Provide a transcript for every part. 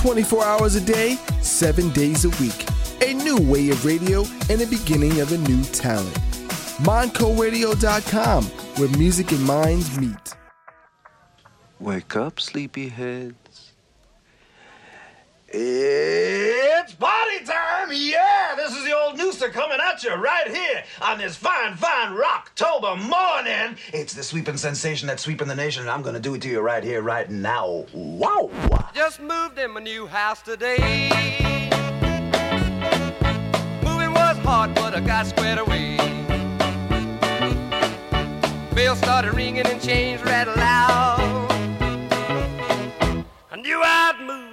24 hours a day, 7 days a week. A new way of radio and the beginning of a new talent. MontcoRadio.com, where music and minds meet. Wake up, sleepyheads. It's party time! Yeah, this is the old Nooster coming at you right here on this fine, fine Rocktober morning. It's the sweeping sensation that's sweeping the nation, and I'm gonna do it to you right here, right now. Wow! Just moved in my new house today. Moving was hard, but I got squared away. Bells started ringing and chains rattled loud.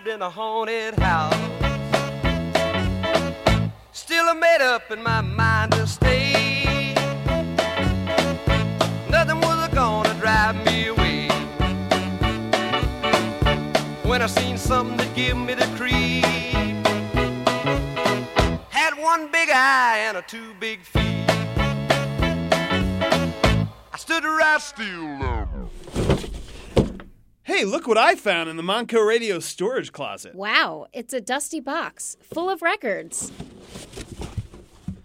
I'd in a haunted house. Still, I made up in my mind to stay. Nothing was gonna drive me away. When I seen something that give me the creep, had one big eye and a two big feet. I stood right still. Um, Hey, look what I found in the Montco Radio storage closet. Wow, it's a dusty box full of records.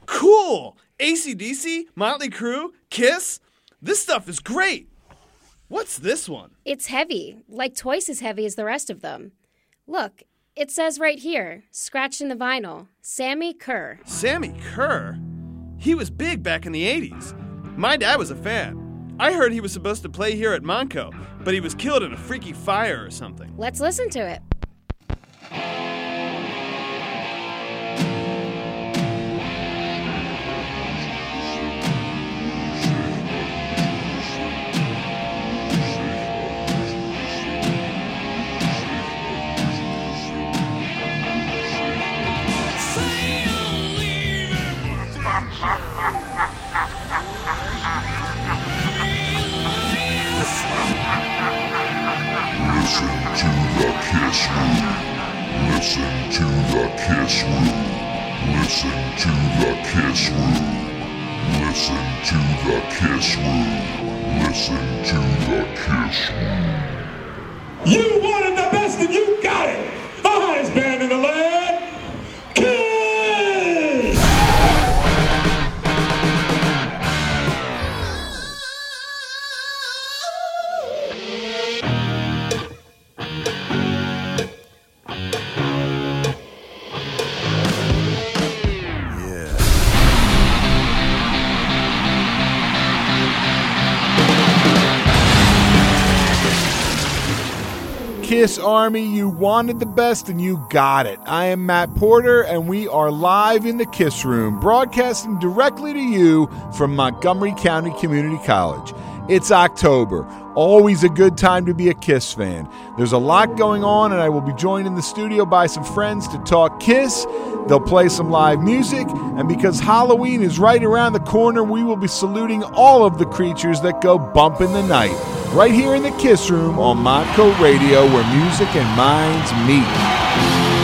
Cool! ACDC, Motley Crue, Kiss. This stuff is great. What's this one? It's heavy, like twice as heavy as the rest of them. Look, it says right here, scratched in the vinyl, Sammy Kerr. Sammy Kerr? He was big back in the 80s. My dad was a fan. I heard he was supposed to play here at Montco, but he was killed in a freaky fire or something. Let's listen to it. Kiss. Listen to the Kiss Room. Listen to the Kiss Room. Listen to the Kiss Room. Listen to the Kiss Room. You wanted the best and you got it. The band in the land. Kiss! Kiss Army, you wanted the best and you got it. I am Matt Porter, and we are live in the Kiss Room, broadcasting directly to you from Montgomery County Community College. It's October, always a good time to be a Kiss fan. There's a lot going on, and I will be joined in the studio by some friends to talk Kiss. They'll play some live music, and because Halloween is right around the corner, we will be saluting all of the creatures that go bump in the night. Right here in the Kiss Room on Montco Radio, where music and minds meet.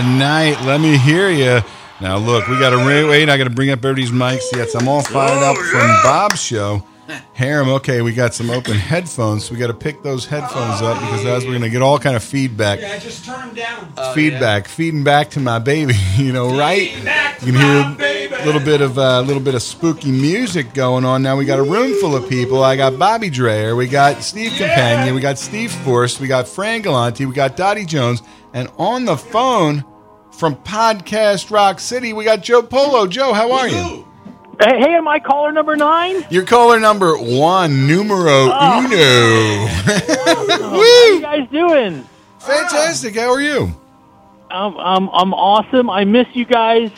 Of the night. Let me hear you. Now, look, we got to wait. I got to bring up everybody's mics. Yes, I'm all fired up from Bob's show. Harem, okay, we got some open headphones. So we got to pick those headphones up because as we're going to get all kind of feedback. Yeah, just turn them down. Oh, feedback, feeding back to my baby. You know, right? You can hear a little bit of a uh, little bit of spooky music going on. Now we got a room full of people. I got Bobby Dreyer, we got Steve Campagna, we got Steve Force, we got Frank Galanti, we got Dottie Jones, and on the phone from Podcast Rock City, we got Joe Polo. Joe, how are you? Hey, hey, am I caller number nine? You're caller number one, numero Oh. uno. How you guys doing? Fantastic. How are you? Um, um, I'm awesome. I miss you guys.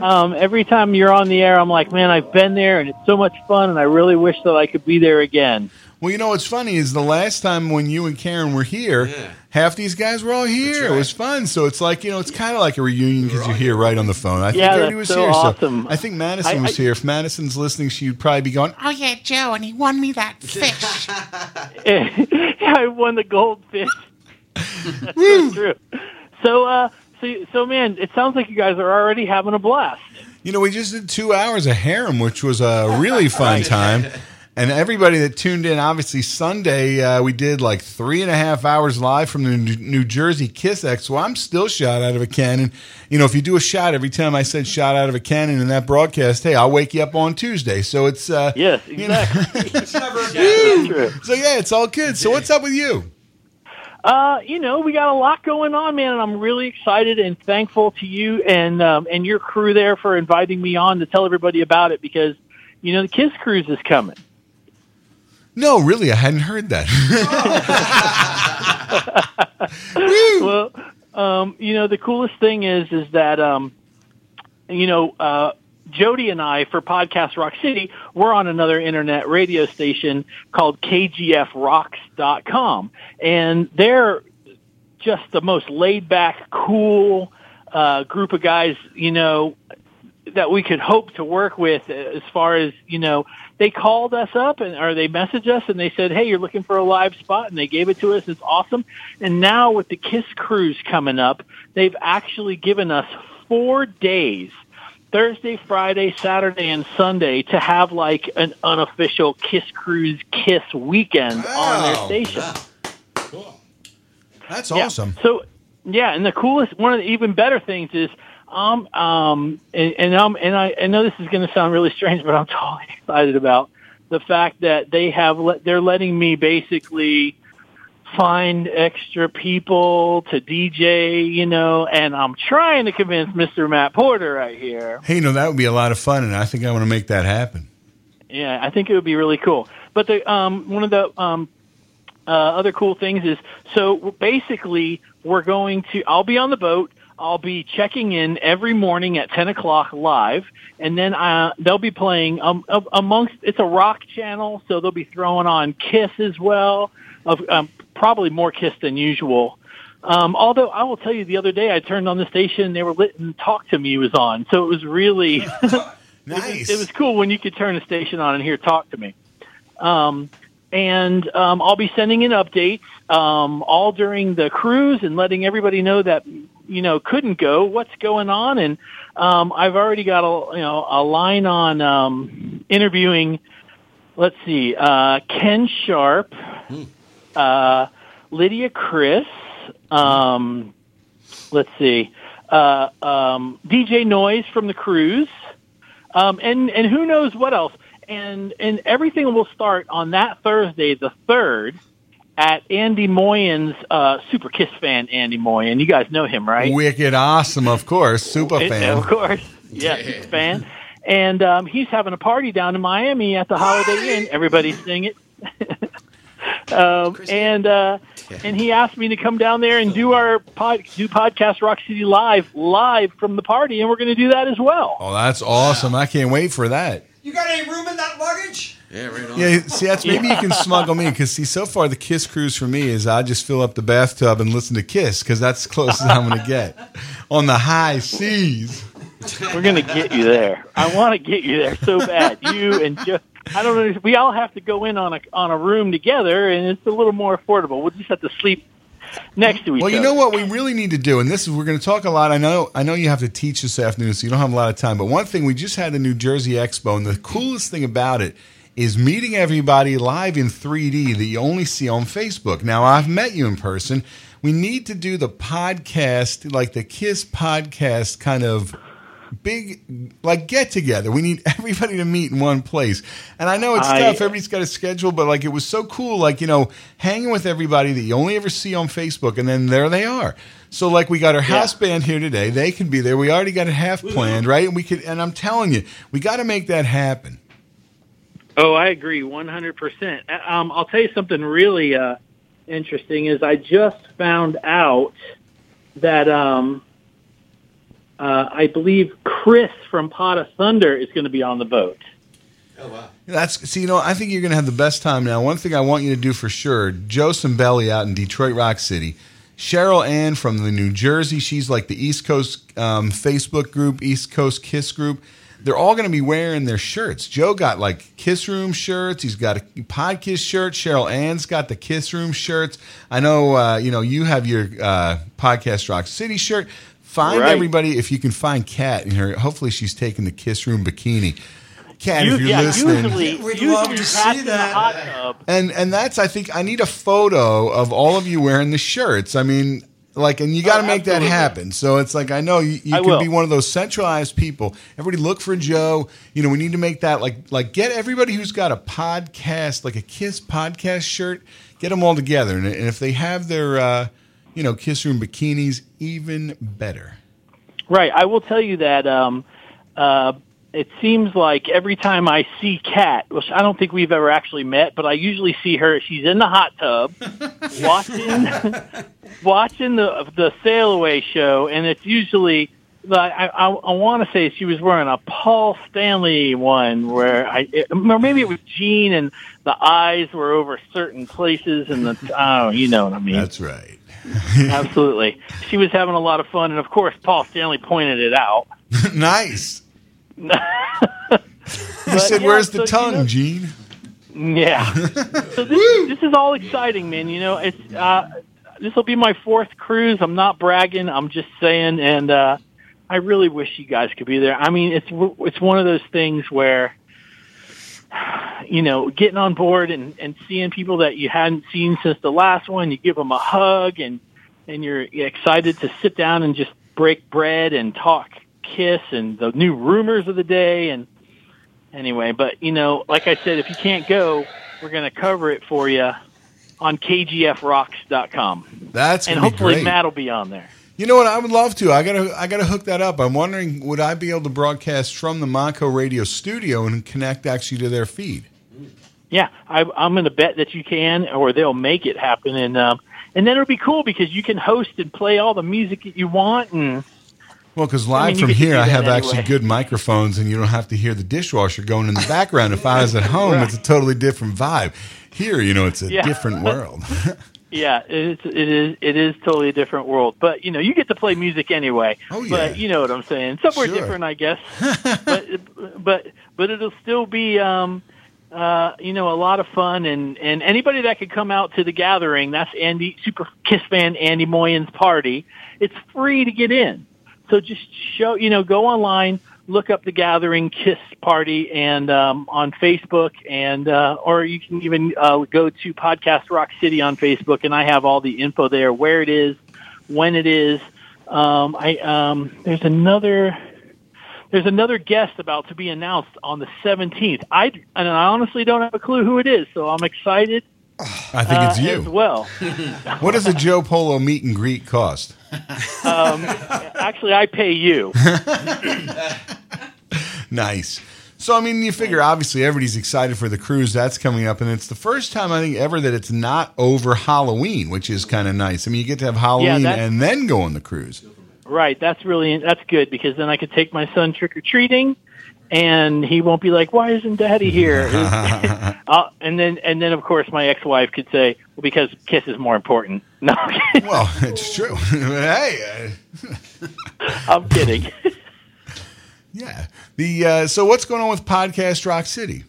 Um, every time you're on the air, I'm like, man, I've been there and it's so much fun, and I really wish that I could be there again. Well, you know what's funny is the last time when you and Karen were here, half these guys were all here. It was fun. So it's like, you know, it's kind of like a reunion because you're here right on the phone. I think Yeah, everybody that's was so here. awesome. So I think Madison I- was I- here. If Madison's listening, she'd probably be going, Oh yeah, Joe, and he won me that fish. I won the goldfish. That's so true. So, uh, so, so, man, it sounds like you guys are already having a blast. You know, we just did two hours of harem, which was a really fun time. And everybody that tuned in, obviously Sunday, uh, we did like three and a half hours live from the New New Jersey Kiss X. So I'm still shot out of a cannon. You know, if you do a shot every time I said shot out of a cannon in that broadcast, hey, I'll wake you up on Tuesday. So it's uh, yes, exactly. it's never a That's true. So yeah, it's all good. So what's up with you? Uh, you know, we got a lot going on, man, and I'm really excited and thankful to you and um, and your crew there for inviting me on to tell everybody about it because you know the Kiss Cruise is coming. No, really, I hadn't heard that. well, um, you know, the coolest thing is is that um, you know, uh, Jody and I for Podcast Rock City, we're on another internet radio station called KGFRocks.com, and they're just the most laid back, cool uh, group of guys, you know, that we could hope to work with as far as, you know, they called us up and or they messaged us and they said, "Hey, you're looking for a live spot," and they gave it to us. It's awesome. And now with the Kiss Cruise coming up, they've actually given us four days. Thursday, Friday, Saturday, and Sunday to have like an unofficial Kiss Cruise Kiss weekend on their Wow. station. That's Yeah. awesome. So, yeah, and the coolest, one of the even better things is, um, um, and, and um, and I, I know this is going to sound really strange, but I'm totally excited about the fact that they have let, they're letting me basically find extra people to DJ, you know, and I'm trying to convince Mr. Matt Porter right here. Hey, you know, that would be a lot of fun, and I think I want to make that happen. Yeah, I think it would be really cool. But the um, one of the um, uh, other cool things is so basically we're going to. I'll be on the boat. I'll be checking in every morning at ten o'clock live, and then uh, they'll be playing um, amongst. It's a rock channel, so they'll be throwing on Kiss as well. Of um, probably more Kiss than usual. Um, although I will tell you, the other day I turned on the station and they were lit and Talk to Me was on, so it was really nice. It was, cool when you could turn the station on and hear Talk to Me. Um, and um, I'll be sending in updates um, all during the cruise and letting everybody know that you know couldn't go, what's going on, and um, I've already got a you know a line on um, interviewing. Let's see, uh, Ken Sharp, uh, Lydia Criss. Um, let's see, uh, um, DJ Noise from the cruise, um, and and who knows what else. And and everything will start on that Thursday, the third, at Andy Moyen's uh, Super Kiss fan. Andy Moyen, you guys know him, right? Wicked awesome, of course. Super It- fan. Of course. Yeah, he's a fan. And um, he's having a party down in Miami at the Holiday Inn. Everybody's singing it. um, and uh, and he asked me to come down there and do our pod, do podcast Rock City live live from the party, and we're going to do that as well. Oh, that's awesome. I can't wait for that. You got any room in that luggage? Yeah, right on. Yeah, see, that's maybe you can smuggle me because see, so far the Kiss cruise for me is I just fill up the bathtub and listen to Kiss because that's as close as I'm going to get on the high seas. We're going to get you there. I want to get you there so bad. You and Joe. I don't know. We all have to go in on a on a room together, and it's a little more affordable. We'll just have to sleep next to each Well, other. you know what we really need to do, and this is we're going to talk a lot. I know, I know you have to teach this afternoon, so you don't have a lot of time. But one thing we just had the New Jersey Expo, and the coolest thing about it is meeting everybody live in 3D that you only see on Facebook. Now, I've met you in person. We need to do the podcast, like the Kiss podcast, kind of big like get together. We need everybody to meet in one place. And I know it's I- tough. Everybody's got a schedule, but like it was so cool. Like you know, hanging with everybody that you only ever see on Facebook, and then there they are. So like we got our house band here today. They can be there. We already got it half planned, right? And we could. And I'm telling you, we got to make that happen. Oh, I agree, one hundred percent. Um, I'll tell you something really uh, interesting. Is I just found out that um, uh, I believe Chris from Pot of Thunder is going to be on the boat. Oh, wow. That's see, you know, I think you're going to have the best time now. One thing I want you to do for sure: Joe Cimbelli out in Detroit Rock City, Cheryl Ann from the New Jersey. She's like the East Coast um, Facebook group, East Coast Kiss group. They're all going to be wearing their shirts. Joe got like Kiss Room shirts. He's got a Pod Kiss shirt. Cheryl Ann's got the Kiss Room shirts. I know, uh, you know, you have your uh, Podcast Rock City shirt. Find Right. everybody if you can find Kat in her. Hopefully, she's taking the Kiss Room bikini. Kat, if You- you're yeah, listening, usually, We'd usually love to Pat's see that. hot and and that's I think I need a photo of all of you wearing the shirts. I mean, like, and you got to Oh, make that happen. So it's like I know you, you I can will. be one of those centralized people. Everybody look for Joe. You know, we need to make that like like get everybody who's got a podcast, like a Kiss podcast shirt, get them all together. And, and if they have their uh, you know Kiss Room bikinis, even better. Right. I will tell you that um, uh, it seems like every time I see Kat, which I don't think we've ever actually met, but I usually see her. She's in the hot tub watching watching the the sail away show, and it's usually. I, I, I want to say she was wearing a Paul Stanley one where I, it, or maybe it was Gene and the eyes were over certain places and the, oh, you know what I mean. That's right. Absolutely. She was having a lot of fun, and of course, Paul Stanley pointed it out. nice. He said, yeah, "Where's so, the you tongue, know- Gene?" Yeah. so this, this is all exciting, man. You know, it's uh, this will be my fourth cruise. I'm not bragging. I'm just saying, and uh, I really wish you guys could be there. I mean, it's it's one of those things where, you know, getting on board and and seeing people that you hadn't seen since the last one. You give them a hug, and and you're excited to sit down and just break bread and talk kiss and the new rumors of the day and anyway, but you know, like I said, if you can't go, we're going to cover it for you on kgfrocks.com. That's and hopefully. Matt will be on there. You know what? I would love to. I gotta, I gotta hook that up. I'm wondering, would I be able to broadcast from the Montco Radio studio and connect actually to their feed? Yeah, I, I'm going to bet that you can, or they'll make it happen, and um, and then it'll be cool because you can host and play all the music that you want, and Well, because I live mean, from here, I have anyway. actually good microphones, and you don't have to hear the dishwasher going in the background. if I was at home, it's a totally different vibe. Here, you know, it's a Yeah. different world. yeah, it's it is it is totally a different world. But you know, you get to play music anyway. Oh, yeah. But you know what I'm saying? Somewhere Sure. different, I guess. but but but it'll still be um uh you know a lot of fun and and anybody that could come out to the gathering. That's Andy Super Kiss fan Andy Moyen's party. It's free to get in. So just show you know go online. Look up the Gathering Kiss Party and um, on Facebook, and uh, or you can even uh, go to Podcast Rock City on Facebook, and I have all the info there, where it is, when it is. Um, I um, there's another there's another guest about to be announced on the 17th. I and I honestly don't have a clue who it is, so I'm excited. I think it's uh, you. as well. What does a Joe Polo meet and greet cost? Um, actually, I pay you. Nice. So, I mean, you figure obviously everybody's excited for the cruise that's coming up, and it's the first time I think ever that it's not over Halloween, which is kind of nice. I mean, you get to have Halloween that- and then go on the cruise. Right, that's really that's good because then I could take my son trick or treating, and he won't be like, "Why isn't Daddy here?" uh, and then and then of course my ex-wife could say, "Well, because Kiss is more important." No, well, it's true. hey, uh, I'm kidding. yeah. The uh, so what's going on with Podcast Rock City?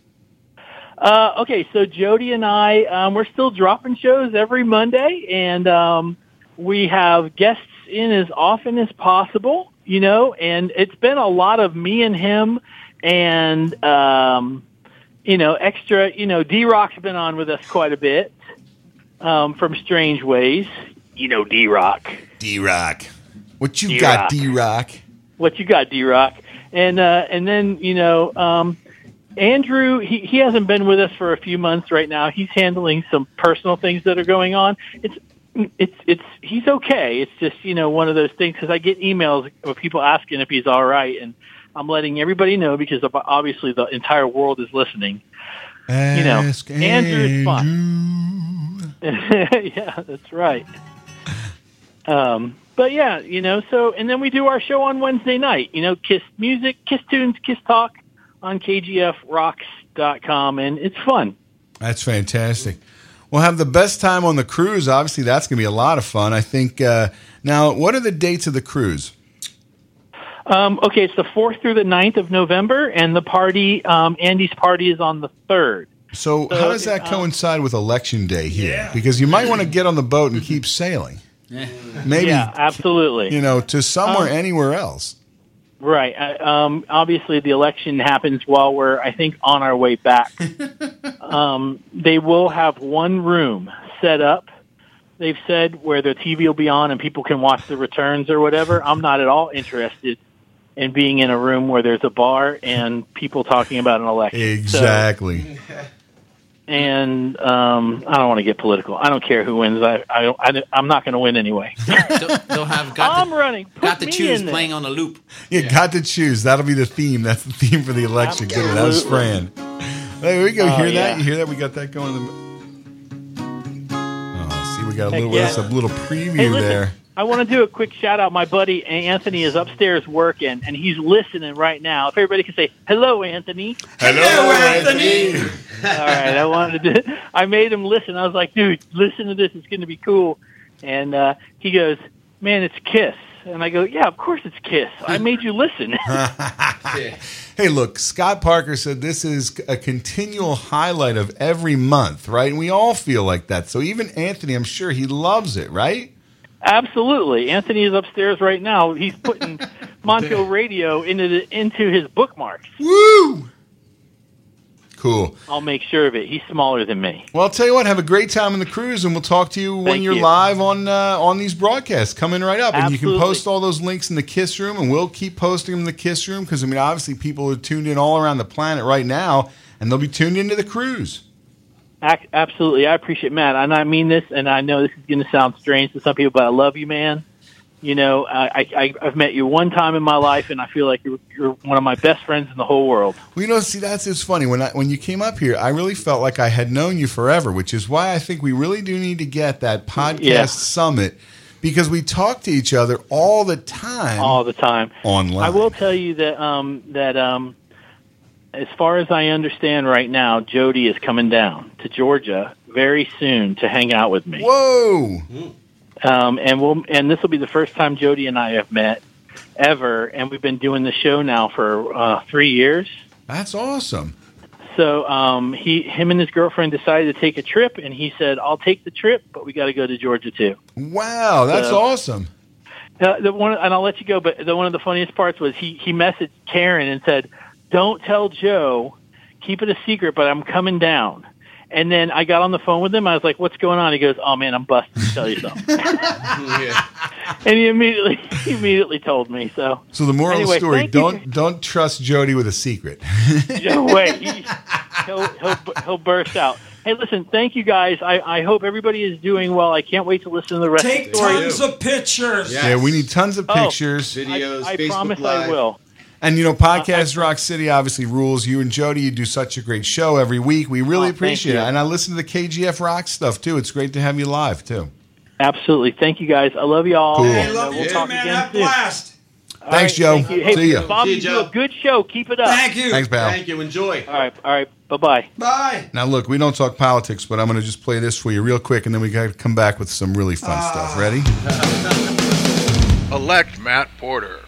Uh, okay, so Jody and I, um, we're still dropping shows every Monday, and um, we have guests in as often as possible, you know, and it's been a lot of me and him and, um, you know, extra, you know, D-Rock's been on with us quite a bit, um, from Strange Ways. You know, D-Rock. D-Rock. What you D-Rock. got, D-Rock? What you got, D-Rock? And, uh, and then, you know, um, Andrew, he, he hasn't been with us for a few months right now. He's handling some personal things that are going on. It's, it's, it's, he's okay. It's just, you know, one of those things because I get emails of people asking if he's all right. And I'm letting everybody know because obviously the entire world is listening. you know, Ask Andrew is fine. yeah, that's right. Um, but yeah, you know, so and then we do our show on Wednesday night. You know, Kiss Music, Kiss Tunes, Kiss Talk on KGFRocks.com, and it's fun. That's fantastic. We'll have the best time on the cruise. Obviously, that's going to be a lot of fun. I think. Uh, now, what are the dates of the cruise? Um, okay, it's the fourth through the 9th of November, and the party, um, Andy's party, is on the third. So, So, how does that um, coincide with election day here? Because you might want to get on the boat and keep sailing. Maybe, yeah, absolutely. you know, to somewhere, Um, anywhere else. Right. I- Um, obviously, the election happens while we're, I think, on our way back. um, they will have one room set up. They've said where the TV will be on and people can watch the returns or whatever. I'm not at all interested in being in a room where there's a bar and people talking about an election. So- Exactly. and um, I don't want to get political. I don't care who wins. I, I, I I'm not going to win anyway. They'll have got I'm the, running. Put got to choose in there. playing on a loop. You got to choose. That'll be the theme. That's the theme for the election. Good. That was Fran. There we go. Oh, hear that? You hear that? We got that going. In. Oh, see, we got a Heck little, yeah. that's a little preview Hey, listen, there. I want to do a quick shout out. My buddy Anthony is upstairs working, and he's listening right now. If everybody can say hello, Anthony. Hello, Anthony. All right, I wanted to. I made him listen. I was like, dude, listen to this. It's going to be cool. And uh, he goes, man, it's Kiss. And I go, yeah, of course it's Kiss. I made you listen. Hey, look, Scott Parker said this is a continual highlight of every month, right? And we all feel like that. So even Anthony, I'm sure he loves it, right? Absolutely. Anthony is upstairs right now. He's putting Montco Radio into the, into his bookmarks. Woo! Cool. I'll make sure of it. He's smaller than me. Well, I'll tell you what. Have a great time on the cruise, and we'll talk to you when you're you. live on uh, on these broadcasts coming right up. And you can post all those links in the Kiss Room, and we'll keep posting them in the Kiss Room because I mean, obviously, people are tuned in all around the planet right now, and they'll be tuned into the cruise. Ac- Absolutely. I appreciate Matt. And I mean this, and I know this is going to sound strange to some people, but I love you, man. You know, I, I, I've met you one time in my life, and I feel like you're, you're one of my best friends in the whole world. Well, you know, see, that's it's funny when I, when you came up here, I really felt like I had known you forever, which is why I think we really do need to get that podcast Yeah. summit because we talk to each other all the time, all the time online. I will tell you that um, that um, as far as I understand right now, Jody is coming down to Georgia very soon to hang out with me. Whoa! Um, and we'll and this will be the first time Jody and I have met ever, and we've been doing the show now for uh, three years. That's awesome. So um, he, him, and his girlfriend decided to take a trip, and he said, "I'll take the trip, but we got to go to Georgia too." Wow, that's So- awesome. Uh, the one, and I'll let you go. But the one of the funniest parts was he he messaged Karen and said, "Don't tell Joe, keep it a secret, but I'm coming down." And then I got on the phone with him. I was like, "What's going on?" He goes, "Oh man, I'm busted to tell you something." and he immediately he immediately told me. So So the moral Anyway, of the story: don't don't trust Jody with a secret. no way. He, he'll, he'll he'll burst out. Hey, listen, thank you guys. I, I hope everybody is doing well. I can't wait to listen to the rest Take of the story. tons of pictures. Yeah, we need tons of Oh, pictures, I, I promise I will. And you know, Podcast Rock City obviously rules. You and Jody, you do such a great show every week. We really Oh, appreciate it. And I listen to the KGF Rock stuff too. It's great to have you live too. Absolutely. Thank you guys. I love you all. Cool. And, Hey, uh, love we'll you talk too, man. again Have soon. blast. All Thanks, right, Joe. Thank you. Hey, See ya. Bob, See you ya, do a good show. Keep it up. Thank you. Thanks, pal. Thank you. Enjoy. All right. All right. Bye bye. Bye. Now, look, we don't talk politics, but I'm going to just play this for you real quick, and then we got to come back with some really fun Ah. stuff. Ready? Elect Matt Porter.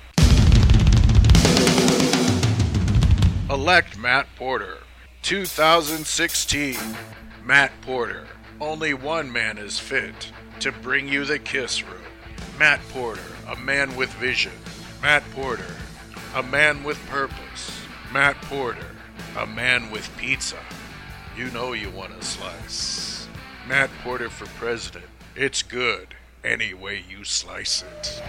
Elect Matt Porter. 2016. Matt Porter. Only one man is fit. to bring you the Kiss Room. Matt Porter, a man with vision. Matt Porter, a man with purpose. Matt Porter, a man with pizza. You know you want a slice. Matt Porter for president. It's good any way you slice it.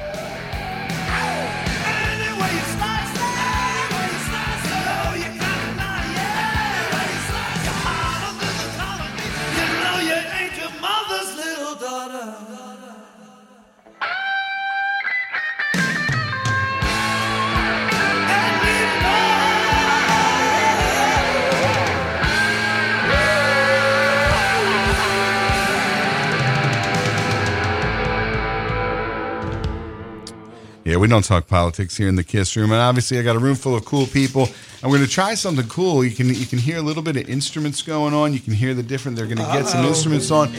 gotta Yeah, we don't talk politics here in the Kiss Room, and obviously I got a room full of cool people. And we're going to try something cool. You can you can hear a little bit of instruments going on. You can hear the different. They're going to get some Uh-oh. instruments on.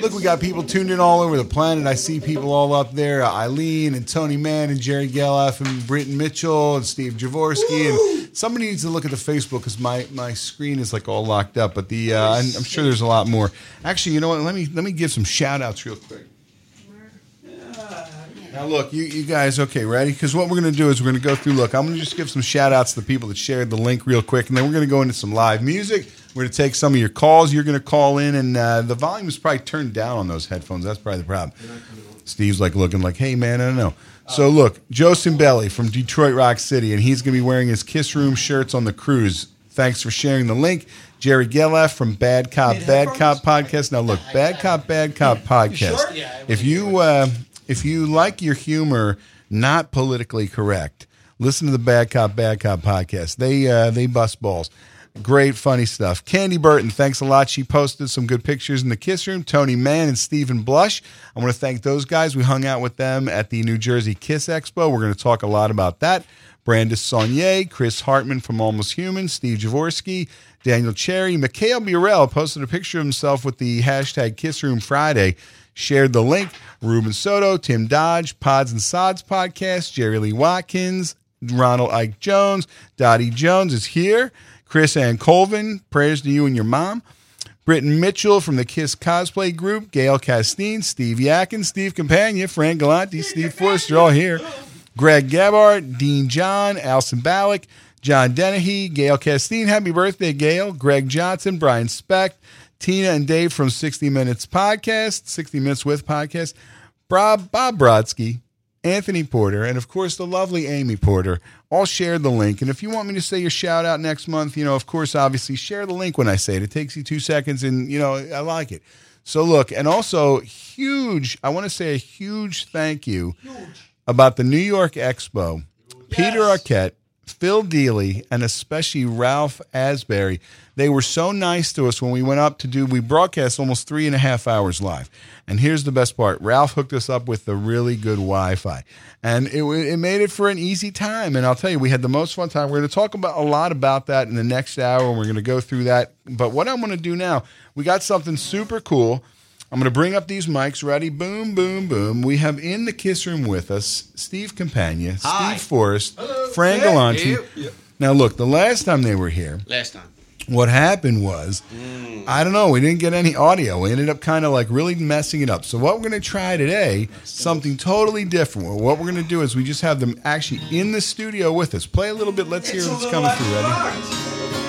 Look, we got people tuned in all over the planet. I see people all up there: uh, Eileen and Tony Mann and Jerry Geloff and Britton Mitchell and Steve Jaworski. And somebody needs to look at the Facebook because my my screen is like all locked up. But the uh, I'm, I'm sure there's a lot more. Actually, you know what? Let me let me give some shout outs real quick. Now, look, you, you guys, okay, ready? Because what we're going to do is we're going to go through. Look, I'm going to just give some shout outs to the people that shared the link real quick, and then we're going to go into some live music. We're going to take some of your calls. You're going to call in, and uh, the volume is probably turned down on those headphones. That's probably the problem. Steve's like looking like, hey, man, I don't know. So, look, Joe Cimbelli from Detroit Rock City, and he's going to be wearing his Kiss Room shirts on the cruise. Thanks for sharing the link. Jerry Geloff from Bad Cop, Bad Cop Podcast. Now, look, Bad Cop, Bad Cop Podcast. If you uh, if you like your humor not politically correct, listen to the Bad Cop, Bad Cop Podcast. They uh, they bust balls. Great, funny stuff. Candy Burton, thanks a lot. She posted some good pictures in the Kiss Room. Tony Mann and Stephen Blush. I want to thank those guys. We hung out with them at the New Jersey Kiss Expo. We're going to talk a lot about that. Brandis Saunier, Chris Hartman from Almost Human, Steve Jaworski, Daniel Cherry, Mikhail Burrell posted a picture of himself with the hashtag Kiss Room Friday. Shared the link. Ruben Soto, Tim Dodge, Pods and Sods podcast, Jerry Lee Watkins, Ronald Ike Jones, Dottie Jones is here. Chris Ann Colvin, prayers to you and your mom. Britton Mitchell from the Kiss Cosplay Group, Gail Castine, Steve Yakin, Steve Campagna, Frank Galante, Steve Forster, all here. Greg Gabart, Dean John, Alison Ballack, John Dennehy, Gail Castine, happy birthday, Gail, Greg Johnson, Brian Speck, Tina and Dave from 60 Minutes Podcast, 60 Minutes with Podcast, Bob, Bob Brodsky, Anthony Porter, and of course the lovely Amy Porter all shared the link. And if you want me to say your shout out next month, you know, of course, obviously share the link when I say it. It takes you two seconds and, you know, I like it. So look, and also huge, I want to say a huge thank you about the New York Expo. Peter Arquette, Phil Deely, and especially Ralph Asbury. They were so nice to us when we went up to do, we broadcast almost three and a half hours live. And here's the best part Ralph hooked us up with the really good Wi Fi. And it, it made it for an easy time. And I'll tell you, we had the most fun time. We're going to talk about a lot about that in the next hour, and we're going to go through that. But what I'm going to do now, we got something super cool. I'm going to bring up these mics. Ready? Boom, boom, boom. We have in the Kiss Room with us Steve Campagna, Hi. Steve Forrest, Fran Hey. Galante. Yep, yep. Now, look, the last time they were here, Last time. what happened was, mm. I don't know, we didn't get any audio. We ended up kind of like really messing it up. So, what we're going to try today, something totally different. Well, What we're going to do is we just have them actually in the studio with us. Play a little bit. Let's hear what's coming through. Ready?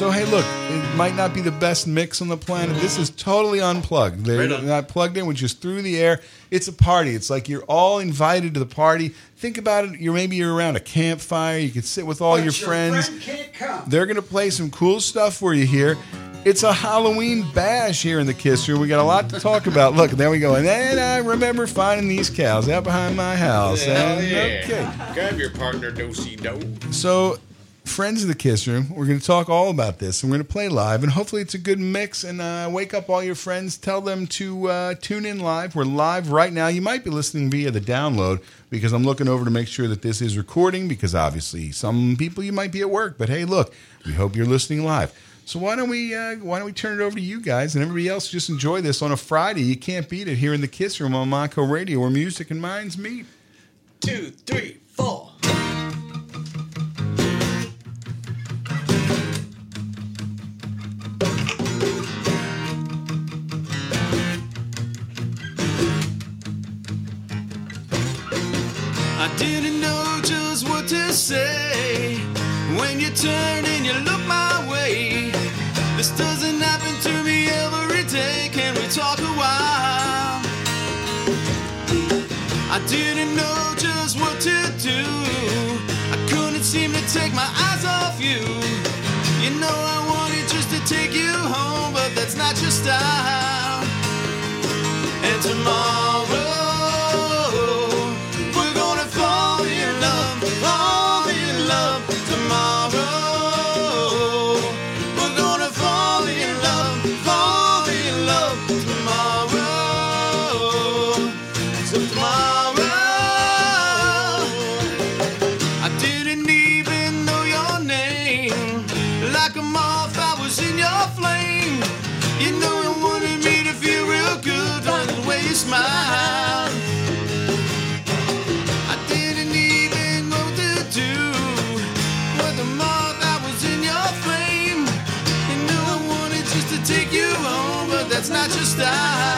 So hey, look, it might not be the best mix on the planet. This is totally unplugged. They're Right not plugged in, we're just through the air. It's a party. It's like you're all invited to the party. Think about it. You're maybe you're around a campfire. You could sit with all your friends. Friend They're gonna play some cool stuff for you here. It's a Halloween bash here in the Kiss Room. We got a lot to talk about. Look, there we go. And then I remember finding these cows out behind my house. Hell And- yeah. Okay. Grab your partner, do-si do. So, friends of the Kiss Room, we're going to talk all about this. and We're going to play live, and hopefully it's a good mix. And uh, wake up all your friends. Tell them to uh, tune in live. We're live right now. You might be listening via the download because I'm looking over to make sure that this is recording. Because obviously, some people you might be at work, but hey, look, we hope you're listening live. So why don't we uh, why don't we turn it over to you guys and everybody else? Just enjoy this on a Friday. You can't beat it here in the Kiss Room on Montco Radio, where music and minds meet. Two, three, four. Style. And tomorrow not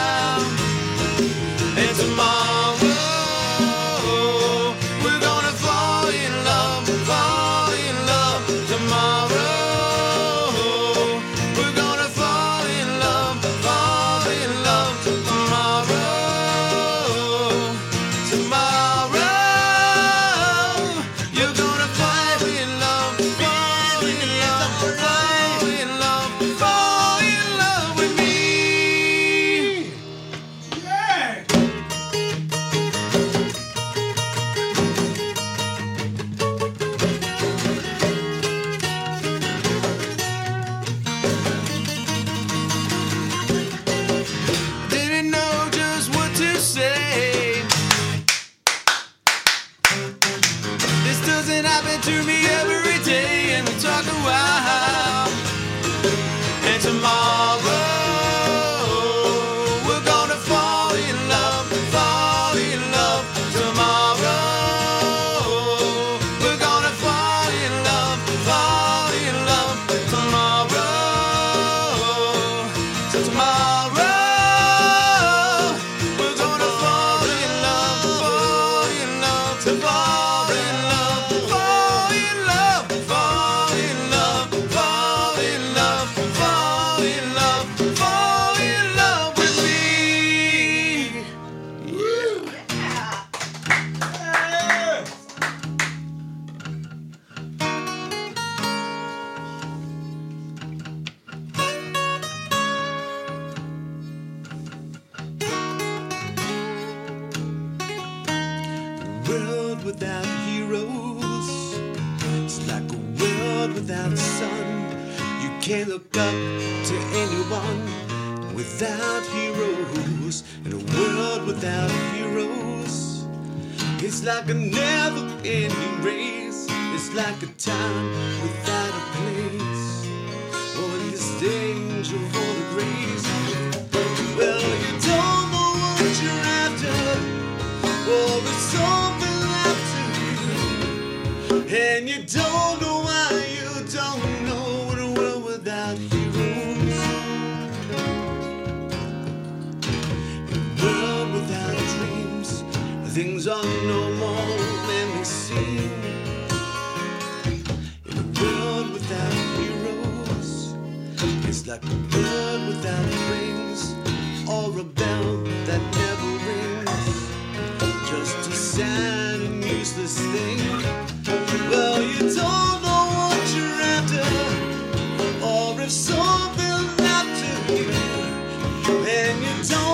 don't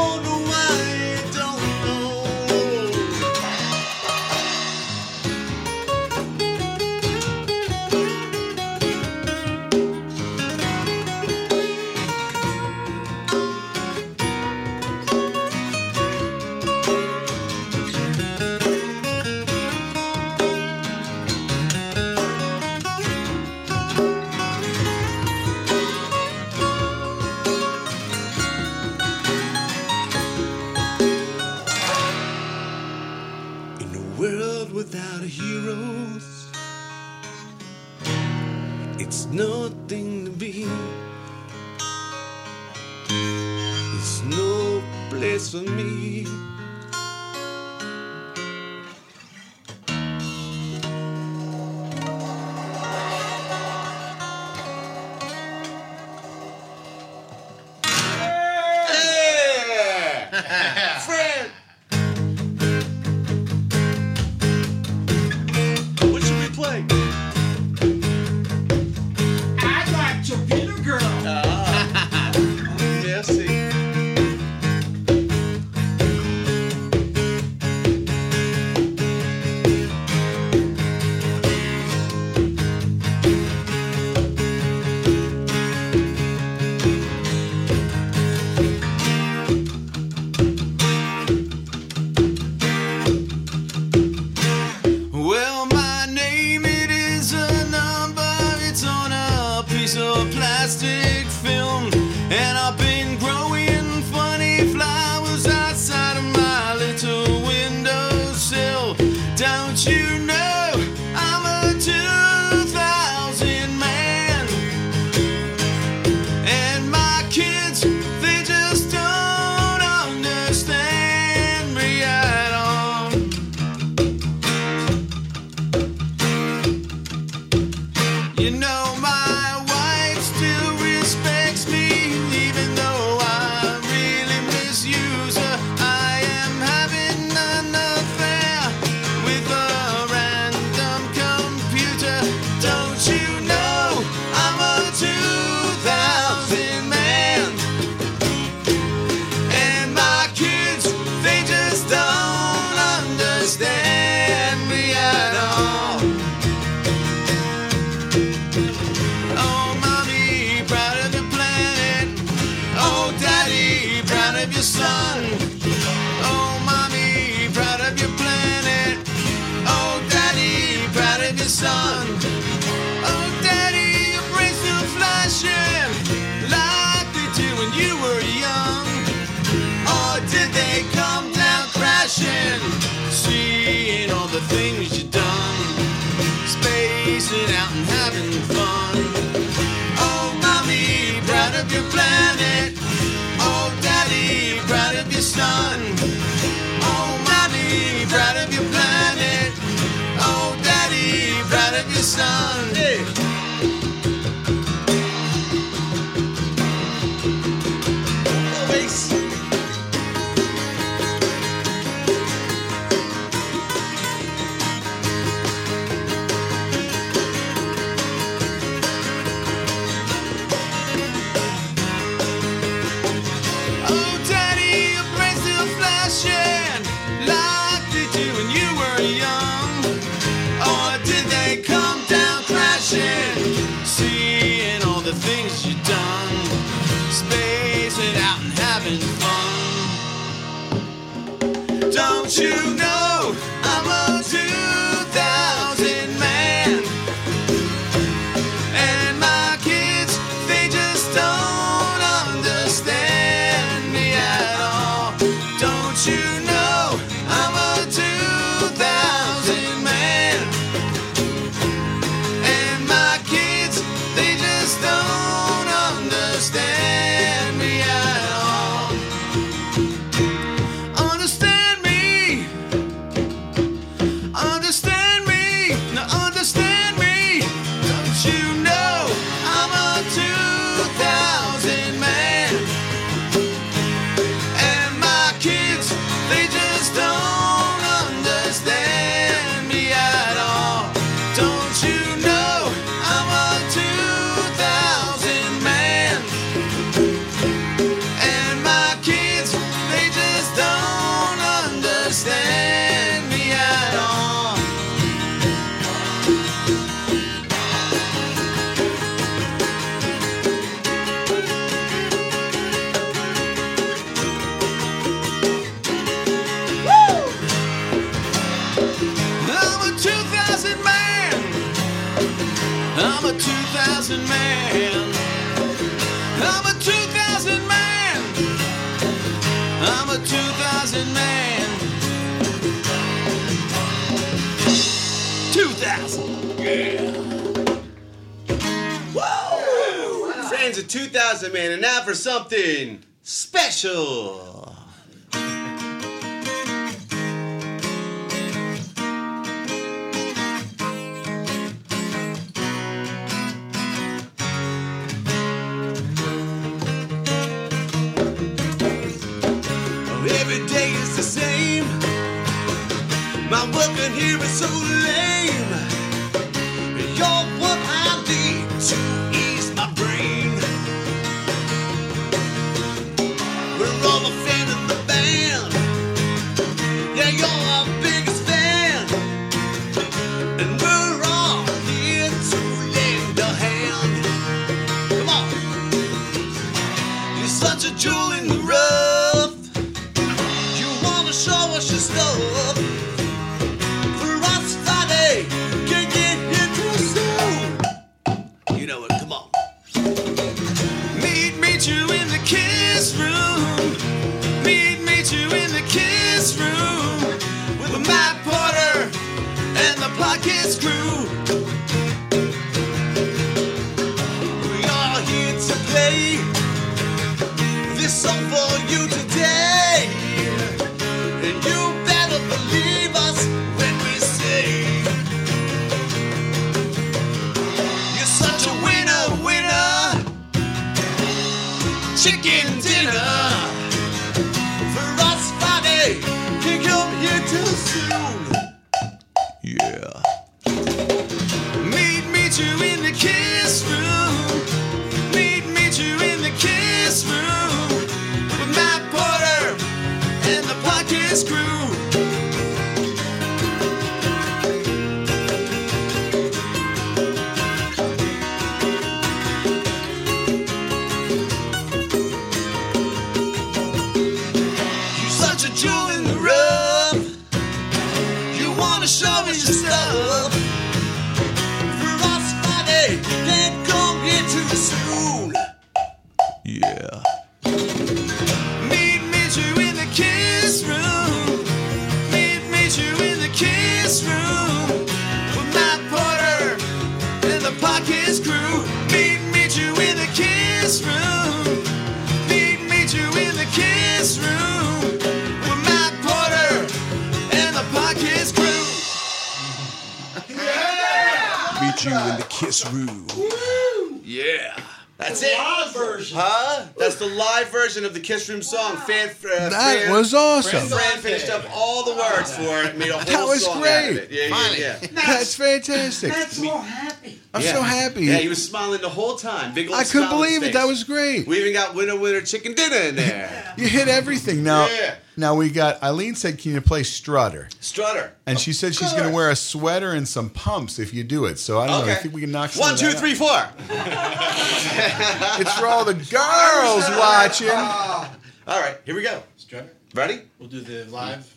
version of the Room song. Fan, uh, That Fran- was awesome. Fran finished up all the words for it, made a whole That was song great. out of it. Yeah, yeah, yeah. That's fantastic. That's so happy. I'm Yeah. so happy. Yeah, he was smiling the whole time. Big I couldn't smile on believe it. That was great. We even got winner winner chicken dinner in there. You hit everything. Now, Yeah. Now we got Eileen said, "Can you play Strutter?" Strutter. And she said she's going to wear a sweater and some pumps if you do it. So I don't know. I Okay. think we can knock some One, of two, that out. three, four. It's for all the girls watching. All right, here we go. Strutter. Ready? We'll do the live.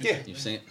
Yeah. You sing it.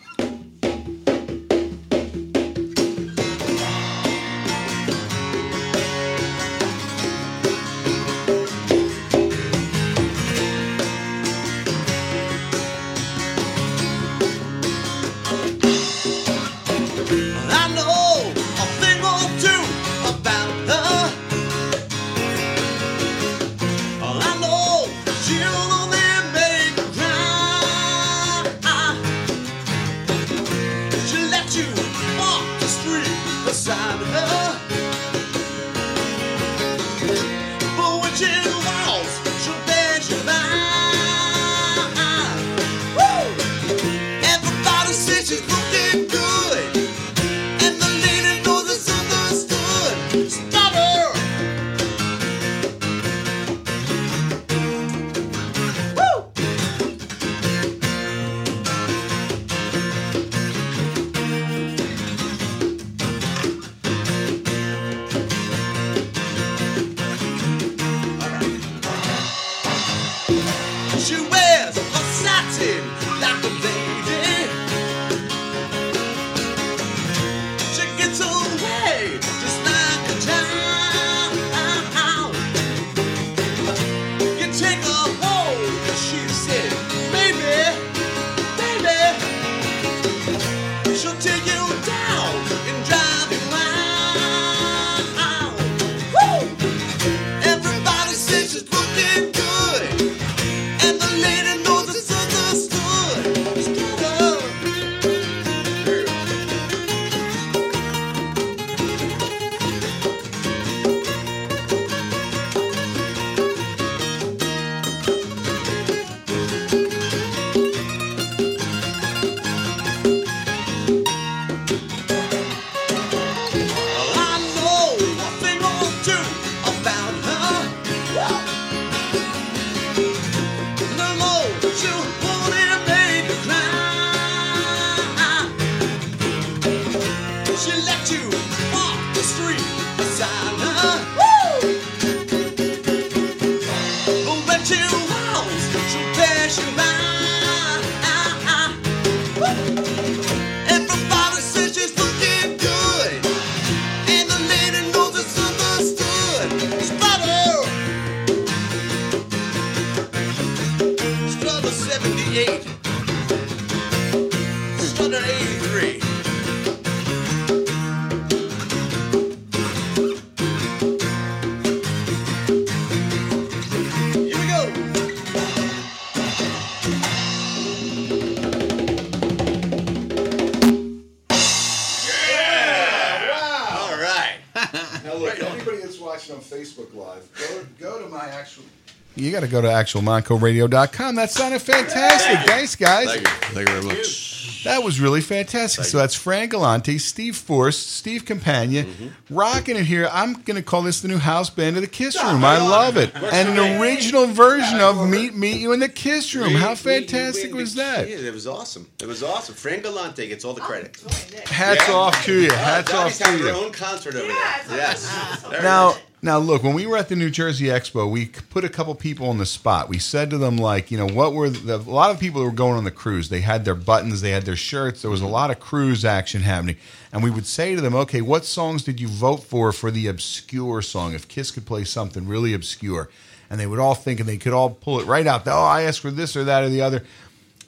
Go to actualmoncoradio.com. That sounded fantastic. Thanks, guys. Thank you. Thank you very much. That was really fantastic. so that's Fran Galante, Steve Forst, Steve Campagna, mm-hmm. rocking it here. I'm going to call this the new house band of the Kiss Room. I love it. And an original version of Meet Meet You in the Kiss Room. How fantastic was that? Yeah, it was awesome. It was awesome. Fran Galante gets all the credit. Hats off to you. Hats Oh, off to having you. her own concert over there. Yes. Very Now, nice. Now look, when we were at the New Jersey Expo, we put a couple people on the spot. We said to them, like, you know, what were the, a lot of people that were going on the cruise? They had their buttons, they had their shirts. There was a lot of cruise action happening, and we would say to them, okay, what songs did you vote for for the obscure song? If Kiss could play something really obscure, and they would all think, and they could all pull it right out. Oh, I asked for this or that or the other.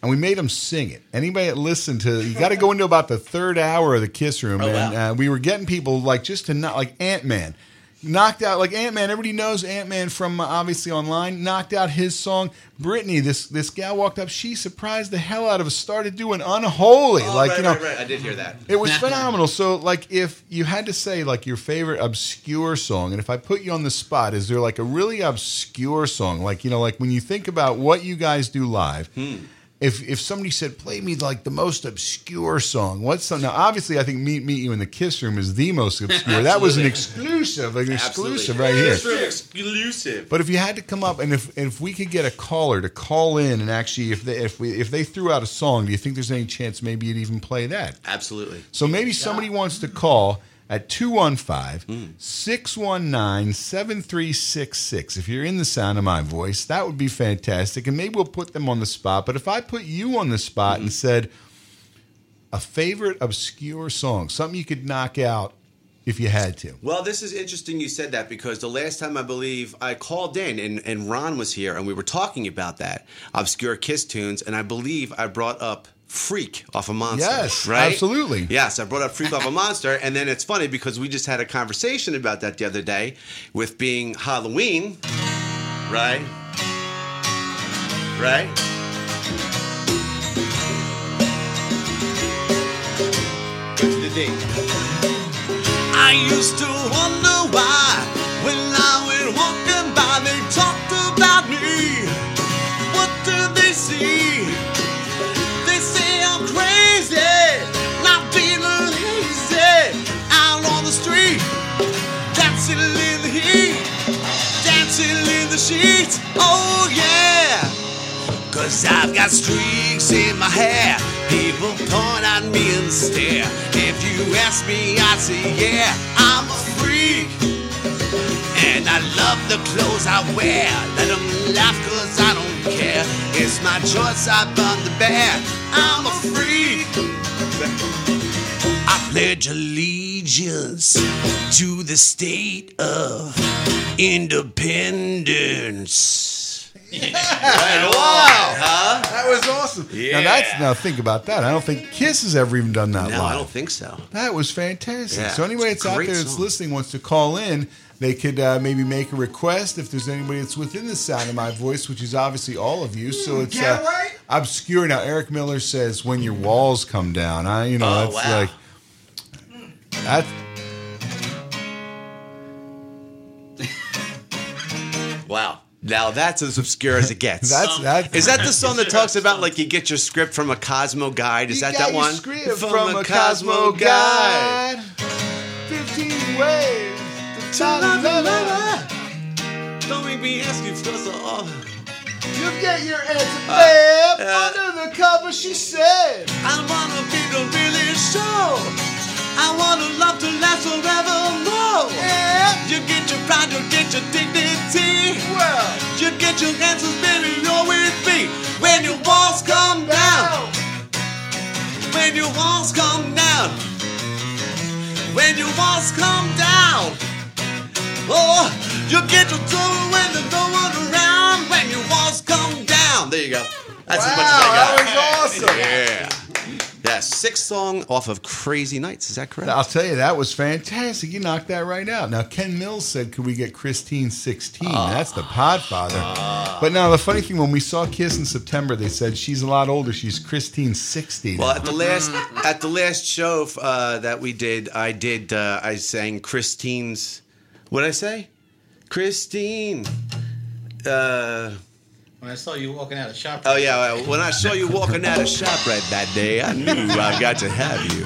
And we made them sing it. Anybody that listened to, you got to go into about the third hour of the Kiss Room, Oh, and uh, we were getting people like just to not like Ant Man knocked out like Ant Man. Everybody knows Ant Man from uh, obviously online. Knocked out his song. Brittany, this this gal walked up. She surprised the hell out of us. Started doing unholy, Oh, like right, you know. right, right. I did hear that. It was phenomenal. So, like, if you had to say like your favorite obscure song, and if I put you on the spot, is there like a really obscure song, like you know, like when you think about what you guys do live? Hmm. If if somebody said play me like the most obscure song, what's some, now? Obviously, I think Meet Meet You in the Kiss Room is the most obscure. that was an exclusive, an exclusive right here. Kiss Room exclusive. But if you had to come up and if if we could get a caller to call in and actually if they if we if they threw out a song, do you think there's any chance maybe you'd even play that? Absolutely. So maybe somebody wants to call at 215 619 7366. If you're in the sound of my voice, that would be fantastic. And maybe we'll put them on the spot. But if I put you on the spot and said a favorite obscure song, something you could knock out if you had to. Well, this is interesting you said that because the last time I believe I called in and, and Ron was here and we were talking about that obscure Kiss tunes, and I believe I brought up Freak off a monster. Yes, right? absolutely. Yes, I brought up Freak off a monster, and then it's funny because we just had a conversation about that the other day with being Halloween, right? Right? Go to the date. I used to wonder Oh yeah. Cause I've got streaks in my hair. People point at me and stare. If you ask me, I'd say, yeah, I'm a freak. And I love the clothes I wear. Let them laugh cause I don't care. It's my choice, I burn the bear. I'm a freak. I pledge allegiance to the state of independence. wow, huh? that was awesome. Yeah. Now that's now think about that. I don't think Kiss has ever even done that No, live. I don't think so. That was fantastic. Yeah, so anybody it's that's out there that's song. listening wants to call in, they could uh, maybe make a request if there's anybody that's within the sound of my voice, which is obviously all of you. So it's Get uh, right. obscure. Now Eric Miller says when your walls come down. I you know Oh, that's wow. like that's Wow. Now that's as obscure as it gets. That's- that's- Is that the song that talks about like you get your script from a Cosmo guide? Is You that that your one? script from, a Cosmo guide. Fifteen ways to La, la, la, Don't make me ask you of all. You get your answer, babe. uh, under the cover, she said. I wanna be the really show. I wanna love to last forevermore. Yeah. You get your pride, you get your dignity. Well, You get your answers, baby, you're with me. When your walls come down. When your walls come down. When your walls come down. Oh, you get your total when there's no one around. When your walls come down. There you go. That's wow, as much as I got. that was awesome. Yeah. Yeah, sixth song off of Crazy Nights. Is that correct? I'll tell you, that was fantastic. You knocked that right out. Now, Ken Mills said, could we get Christine 16? Ah. That's the podfather. But now, the funny thing, when we saw Kiss in September, they said she's a lot older. She's Christine 60. Well, at the last at the last show uh, that we did, I did uh, I sang Christine's. What did I say? Christine. Uh, When I saw you walking out of shop. oh yeah, well, when I saw you walking out of shop right that day, I knew I got to have you.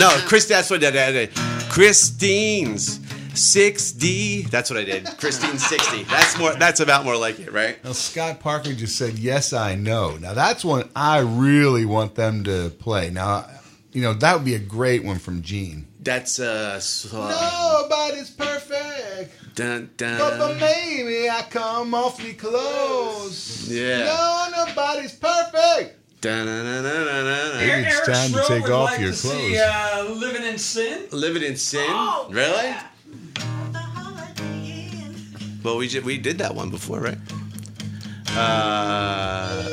No, Chris, that's what I did. Christine's. 6D. That's what I did. Christine 60. That's more. That's about more like it, right? Now, Scott Parker just said, yes, I know. Now, that's one I really want them to play. Now, you know, that would be a great one from Gene. That's uh. So, Nobody's perfect. Dun, But for dun. maybe I come awfully close. Yeah. No, nobody's perfect. Dun, dun, dun, dun, dun, dun. Maybe it's Eric time to take off like your to clothes. See, uh, Living in Sin. Living in sin? Oh, really? Well, we ju- we did that one before, right? Uh,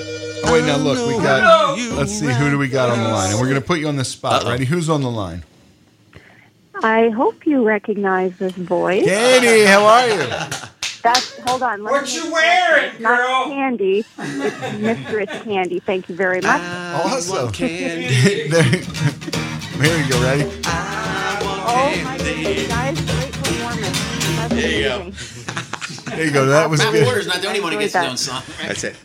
Oh wait, now look, we got. Let's see, who do we got on the line? And we're gonna put you on the spot. Uh-oh. Ready? Who's on the line? I hope you recognize this voice. Candy, how are you? That's hold on. Let What me you make wearing, It's not girl? Candy. It's Mistress Candy. Thank you very much. Awesome. there, there you go. Ready? Oh my goodness, guys! Great performance. That's There you go. amazing. There you go. That was Matt good. Porter's not the only one who gets his own song. That's it.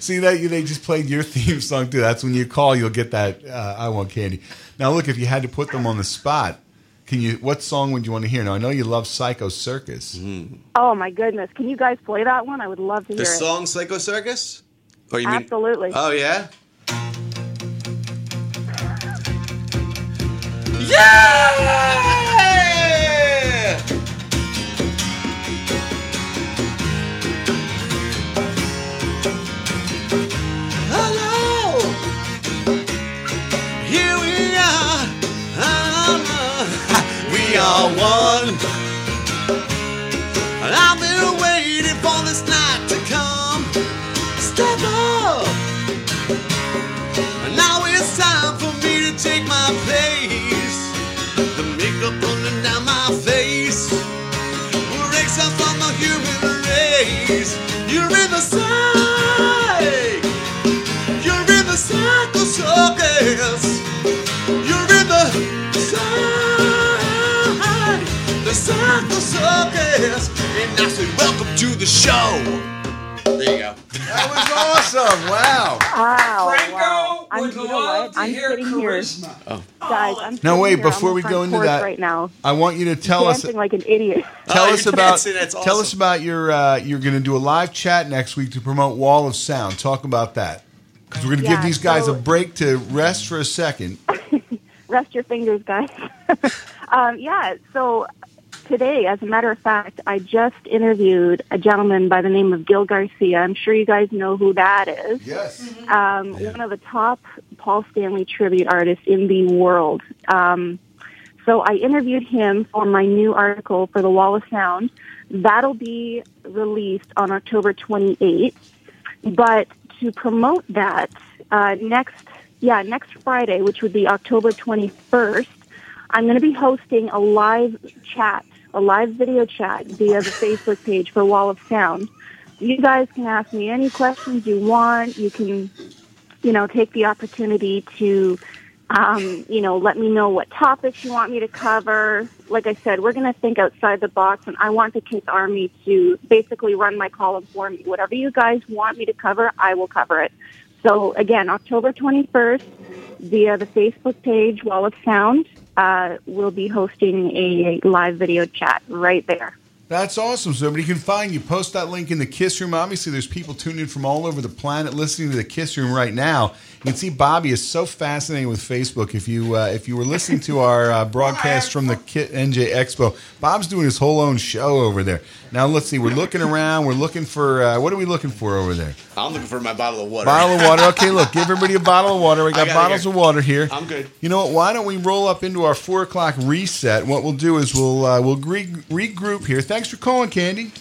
See that you they just played your theme song too. That's when you call, you'll get that. Uh, I want candy. Now look, if you had to put them on the spot, can you? What song would you want to hear? Now I know you love Psycho Circus. Mm-hmm. Oh my goodness! Can you guys play that one? I would love to The hear it. song Psycho Circus? Or you mean? Absolutely. Oh yeah. Yeah! One. And I've been waiting for this night to come. Step up. And now it's time for me to take my place. The makeup running down my face breaks up from the human race. You're in the sight. You're in the psycho circus. The psycho circus. And I say, welcome to the show. There you go. That was awesome! Wow. Wow! Franco wow. I'm, would you know love what? to I'm hear sitting charisma. here, Oh. guys. I'm Now wait, here on before the we go into that, right now, I want you to tell us. dancing like an idiot. Tell Oh, us about. dancing, that's Tell us about your. Uh, you're going to do a live chat next week to promote Wall of Sound. Talk about that because we're going to give these guys so- a break to rest for a second. Rest your fingers, guys. um, yeah. So today, as a matter of fact, I just interviewed a gentleman by the name of Gil Garcia. I'm sure you guys know who that is. Yes. um, one of the top Paul Stanley tribute artists in the world. Um, so I interviewed him for my new article for the Wall of Sound. That'll be released on October 28th. But to promote that, uh, next, yeah, next Friday, which would be October 21st, I'm going to be hosting a live chat, a live video chat via the Facebook page for Wall of Sound. You guys can ask me any questions you want. You can, you know, take the opportunity to, um, you know, let me know what topics you want me to cover. Like I said, we're going to think outside the box, and I want the Kiss Army to basically run my column for me. Whatever you guys want me to cover, I will cover it. So again, October 21st, via the Facebook page, Wall of Sound, uh, we'll be hosting a live video chat right there. That's awesome. So everybody can find you. Post that link in the Kiss Room. Obviously, there's people tuned in from all over the planet listening to the Kiss Room right now. You can see Bobby is so fascinating with Facebook. If you uh, if you were listening to our uh, broadcast from the Kit NJ Expo, Bob's doing his whole own show over there. Now let's see. We're looking around. We're looking for uh, what are we looking for over there? I'm looking for my bottle of water. Bottle of water. Okay, look, give everybody a bottle of water. We got, got bottles of water here. I'm good. You know what? Why don't we roll up into our four o'clock reset? What we'll do is we'll uh, we'll re- regroup here. Thanks for calling, Candy.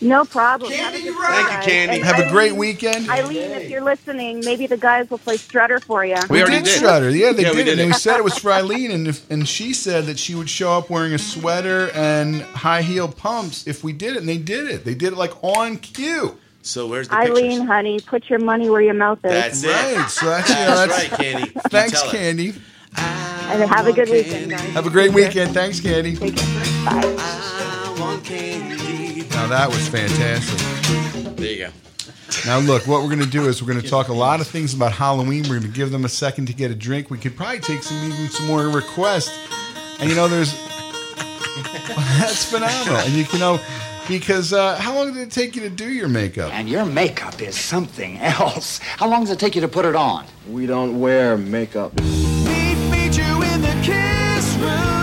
No problem. Candy, you Thank you, Candy. Have a great weekend. Eileen, if you're listening, maybe the guys will play Strutter for you. We, did, Strutter. Yeah, they Yeah, we did, it. did And we said it was for Eileen, and if, and she said that she would show up wearing a sweater and high heel pumps if we did it, and they did it. They did it like on cue. So where's the Eileen, pictures? honey, put your money where your mouth is. That's it. Right. So that's, yeah, That's that's right, Candy. You Thanks, tell her. Candy. And have a good weekend, guys. Have a great weekend. Thanks, Candy. Take care. Bye. I want candy. Now that was fantastic. There you go. Now, look, what we're going to do is we're going to talk a lot of things about Halloween. We're going to give them a second to get a drink. We could probably take some even some more requests. And you know, there's that's phenomenal. And you can know because uh, how long did it take you to do your makeup? And your makeup is something else. How long does it take you to put it on? We don't wear makeup. Meet, meet you in the kiss room.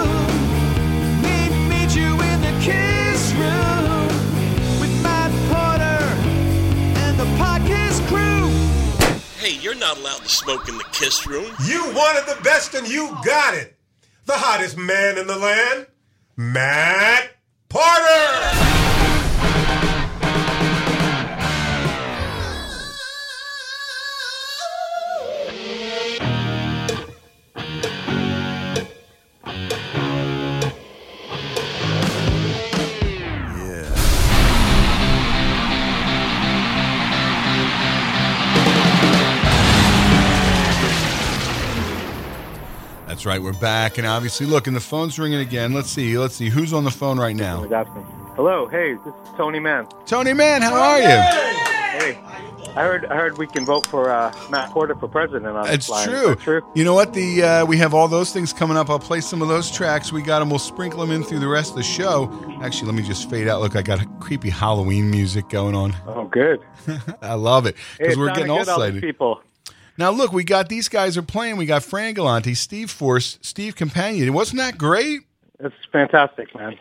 Hey, you're not allowed to smoke in the kiss room. You wanted the best and you got it. The hottest man in the land, Matt Porter. That's right. We're back, and obviously, look, and the phone's ringing again. Let's see. Let's see who's on the phone right now. Hello, hey, this is Tony Mann. Tony Mann, how are you? Hey, I heard I heard we can vote for uh, Matt Porter for president on It's this. True. that true. You know what? The uh, we have all those things coming up. I'll play some of those tracks we got, them. we'll sprinkle them in through the rest of the show. Actually, let me just fade out. Look, I got a creepy Halloween music going on. Oh, good. I love it because it we're getting all excited. people. Now, look, we got these guys are playing. We got Fran Galante, Steve Force, Steve Campagna. Wasn't that great? It's fantastic, man.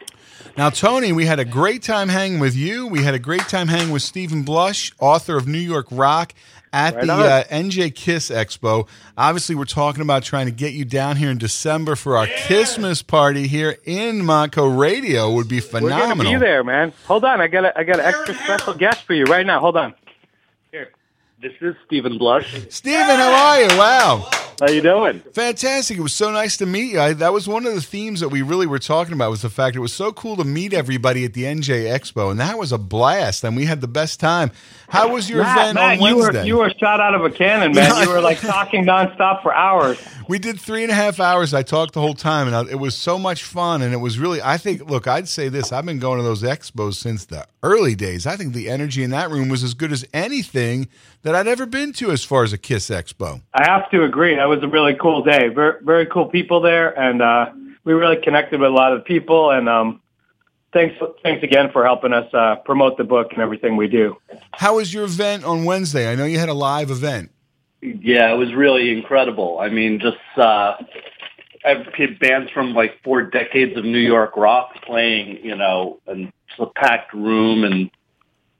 Now, Tony, we had a great time hanging with you. We had a great time hanging with Steven Blush, author of New York Rock, at Right the uh, NJ Kiss Expo. Obviously, we're talking about trying to get you down here in December for our Christmas party here in Montco Radio. Would be phenomenal. We're gonna be there, man. Hold on, I got a, I got an extra special guest for you right now. Hold on. Here, this is Steven Blush. Steven, how are you? Wow. How you doing? Fantastic. It was so nice to meet you. I, that was one of the themes that we really were talking about was the fact it was so cool to meet everybody at the NJ Expo, and that was a blast, and we had the best time. How was your Matt, event Matt, on you were Wednesday? you were shot out of a cannon, man. You were like talking nonstop for hours. We did three and a half hours. I talked the whole time, and I, it was so much fun. And it was really, I think, look, I'd say this: I've been going to those expos since the early days. I think the energy in that room was as good as anything that I'd ever been to as far as a Kiss Expo. I have to agree. That was a really cool day. Very, very cool people there, and uh, we really connected with a lot of people. And um, thanks, thanks again for helping us uh, promote the book and everything we do. How was your event on Wednesday? I know you had a live event. Yeah, it was really incredible. I mean, just uh, I've had bands from like four decades of New York rock playing, you know, and it's a packed room and,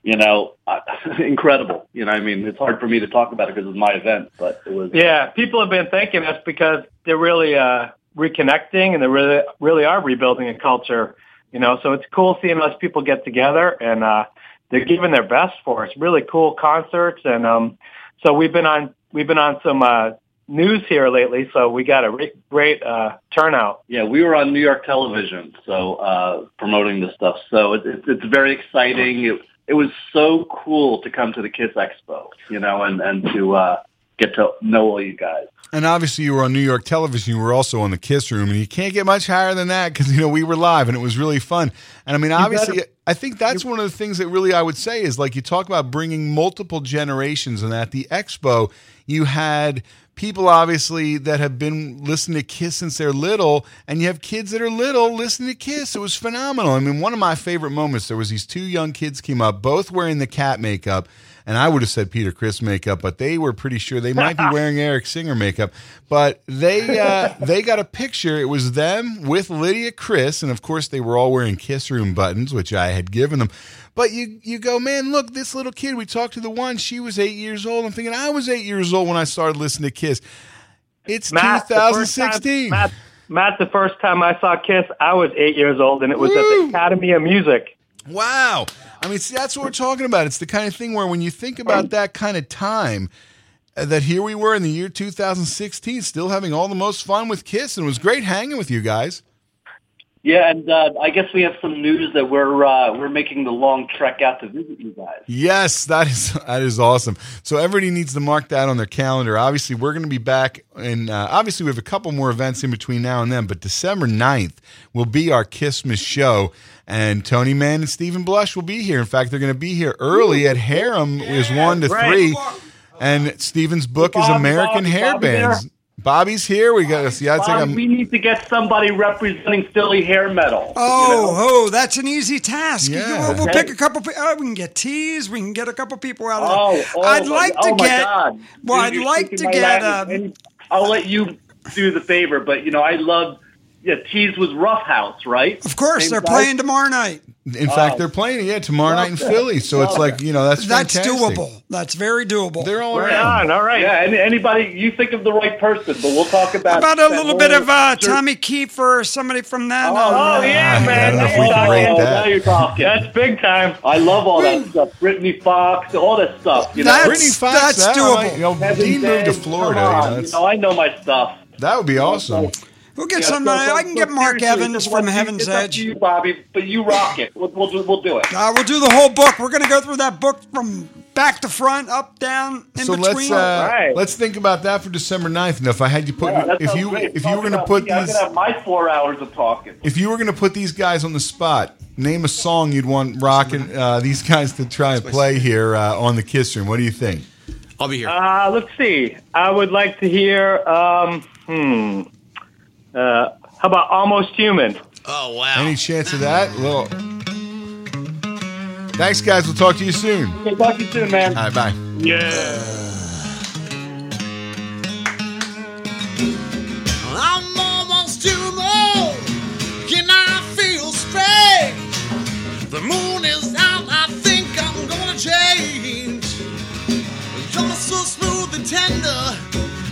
you know, incredible. You know, I mean, it's hard for me to talk about it because it's my event, but it was. Yeah, people have been thanking us because they're really uh, reconnecting and they really, really are rebuilding a culture. You know, so it's cool seeing us people get together and uh, they're giving their best for us. Really cool concerts, and um, so we've been on we've been on some uh, news here lately. So we got a re- great uh, turnout. Yeah, we were on New York television, so uh, promoting this stuff. So it, it, it's very exciting. It, it was so cool to come to the Kiss Expo, you know, and and to uh, get to know all you guys. And obviously, you were on New York television. You were also on the Kiss Room, and you can't get much higher than that because you know we were live, and it was really fun. And I mean, obviously, gotta- I think that's one of the things that really I would say is like you talk about bringing multiple generations, and at the expo, you had people obviously that have been listening to Kiss since they're little, and you have kids that are little listening to Kiss. It was phenomenal. I mean, one of my favorite moments there was these two young kids came up, both wearing the cat makeup. And I would have said Peter Criss makeup, but they were pretty sure they might be wearing Eric Singer makeup. But they uh, they got a picture. It was them with Lydia Criss, and of course they were all wearing Kiss Room buttons, which I had given them. But you you go, man, look, this little kid. We talked to the one. She was eight years old. I'm thinking I was eight years old when I started listening to Kiss. It's Matt, the time- 2016. Matt, Matt, the first time I saw Kiss, I was eight years old, and it was at the Academy of Music. Wow. I mean, see, that's what we're talking about. It's the kind of thing where when you think about that kind of time, uh, that here we were in the year 2016, still having all the most fun with Kiss, and it was great hanging with you guys. Yeah, and uh, I guess we have some news that we're uh, we're making the long trek out to visit you guys. Yes, that is that is awesome. So everybody needs to mark that on their calendar. Obviously, we're going to be back, and uh, obviously we have a couple more events in between now and then. But December 9th will be our Kissmas show, and Tony Mann and Steven Blush will be here. In fact, they're going to be here early at Harem is one to Great. three, and Steven's book is American Bobby, Hair Bobby Bands. there? Bobby's here. We got to see. I'd say Bob, I'm. we need to get somebody representing Philly hair metal. Oh, oh, that's an easy task. Yeah. we'll, we'll Okay. pick a couple. Oh, we can get teas. We can get a couple people out of Oh, there. oh, I'd my- like to oh my get. God. Well, You're- I'd like to get. Um, I'll let you do the favor, but you know, I love. Yeah, tease with Rough House, right? of course, Same they're guys? playing tomorrow night. In fact, they're playing yeah tomorrow night in Philly. So it's like you know that's That's fantastic. doable. That's very doable. They're all Right on, all right. Yeah, and anybody, you think of the right person, but we'll talk about How about a little bit of uh, Tommy Keifer or somebody from that? Oh, uh, oh, yeah, I man. don't know if we you're can rate talking. that. Now you're talking. That's big time. I love all that stuff. Britny Fox, all that stuff. You know, That's- Britny Fox, that's that doable. might- you know, Dean moved to Florida. come you know, on. You know, I know my stuff. that would be awesome. We'll get Yeah, some. so- uh, so- I can so get Mark Evans from up to you- Heaven's it's up Edge. to you, Bobby, but you rock it. We'll, we'll, do- we'll do it. Uh, we'll do the whole book. We're going to go through that book from back to front, up, down, in so between. let's uh, let's think about that for December 9th. Now, if I had you put, Yeah, if you great. if you were going to put me. I these, could have my four hours of talking. if you were going to put these guys on the spot, name a song you'd want Rock and uh, these guys to try and play here uh, on the Kiss Room. What do you think? I'll be here. Uh, let's see. I would like to hear. Um, hmm. Uh, how about Almost Human? Oh wow! Any chance of that? Well, thanks, guys. We'll talk to you soon. Okay, talk to you soon, man. All right, bye. Yeah. I'm almost human. Can I feel strange? The moon is out. I think I'm gonna change. You're so smooth and tender,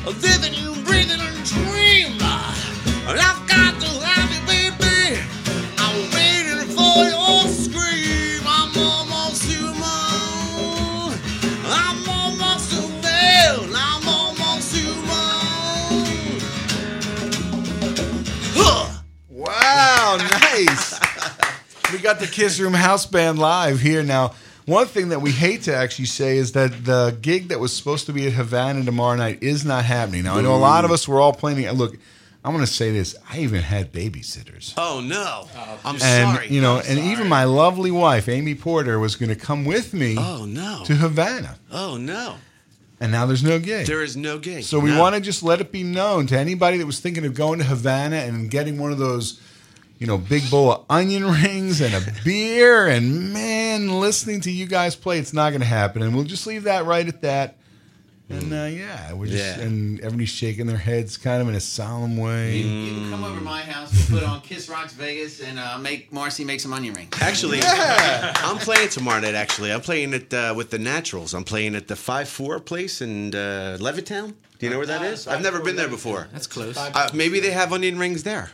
living and breathing and dream. The Kiss Room House Band live here now. One thing that we hate to actually say is that the gig that was supposed to be at Havana tomorrow night is not happening. Now, I know a lot of us were all planning. Look, I'm going to say this. I even had babysitters. Oh no! Oh, I'm and sorry. you know, and even my lovely wife, Amy Porter, was going to come with me Oh no! to Havana. Oh no! And now there's no gig. There is no gig. So we No. want to just let it be known to anybody that was thinking of going to Havana and getting one of those, you know, big bowl of onion rings and a beer and man, listening to you guys play, it's not going to happen. And we'll just leave that right at that. And uh, yeah, we're just Yeah. and everybody's shaking their heads, kind of in a solemn way. You can come over to my house. We'll put on Kiss Rocks Vegas and uh, make Marcy make some onion rings. Actually, I'm playing tomorrow night. Actually, I'm playing it uh, with the Naturals. I'm playing at the Five Four place in uh, Levittown. Do you know where that is? I've never been there before. That's close. Uh, maybe they have onion rings there.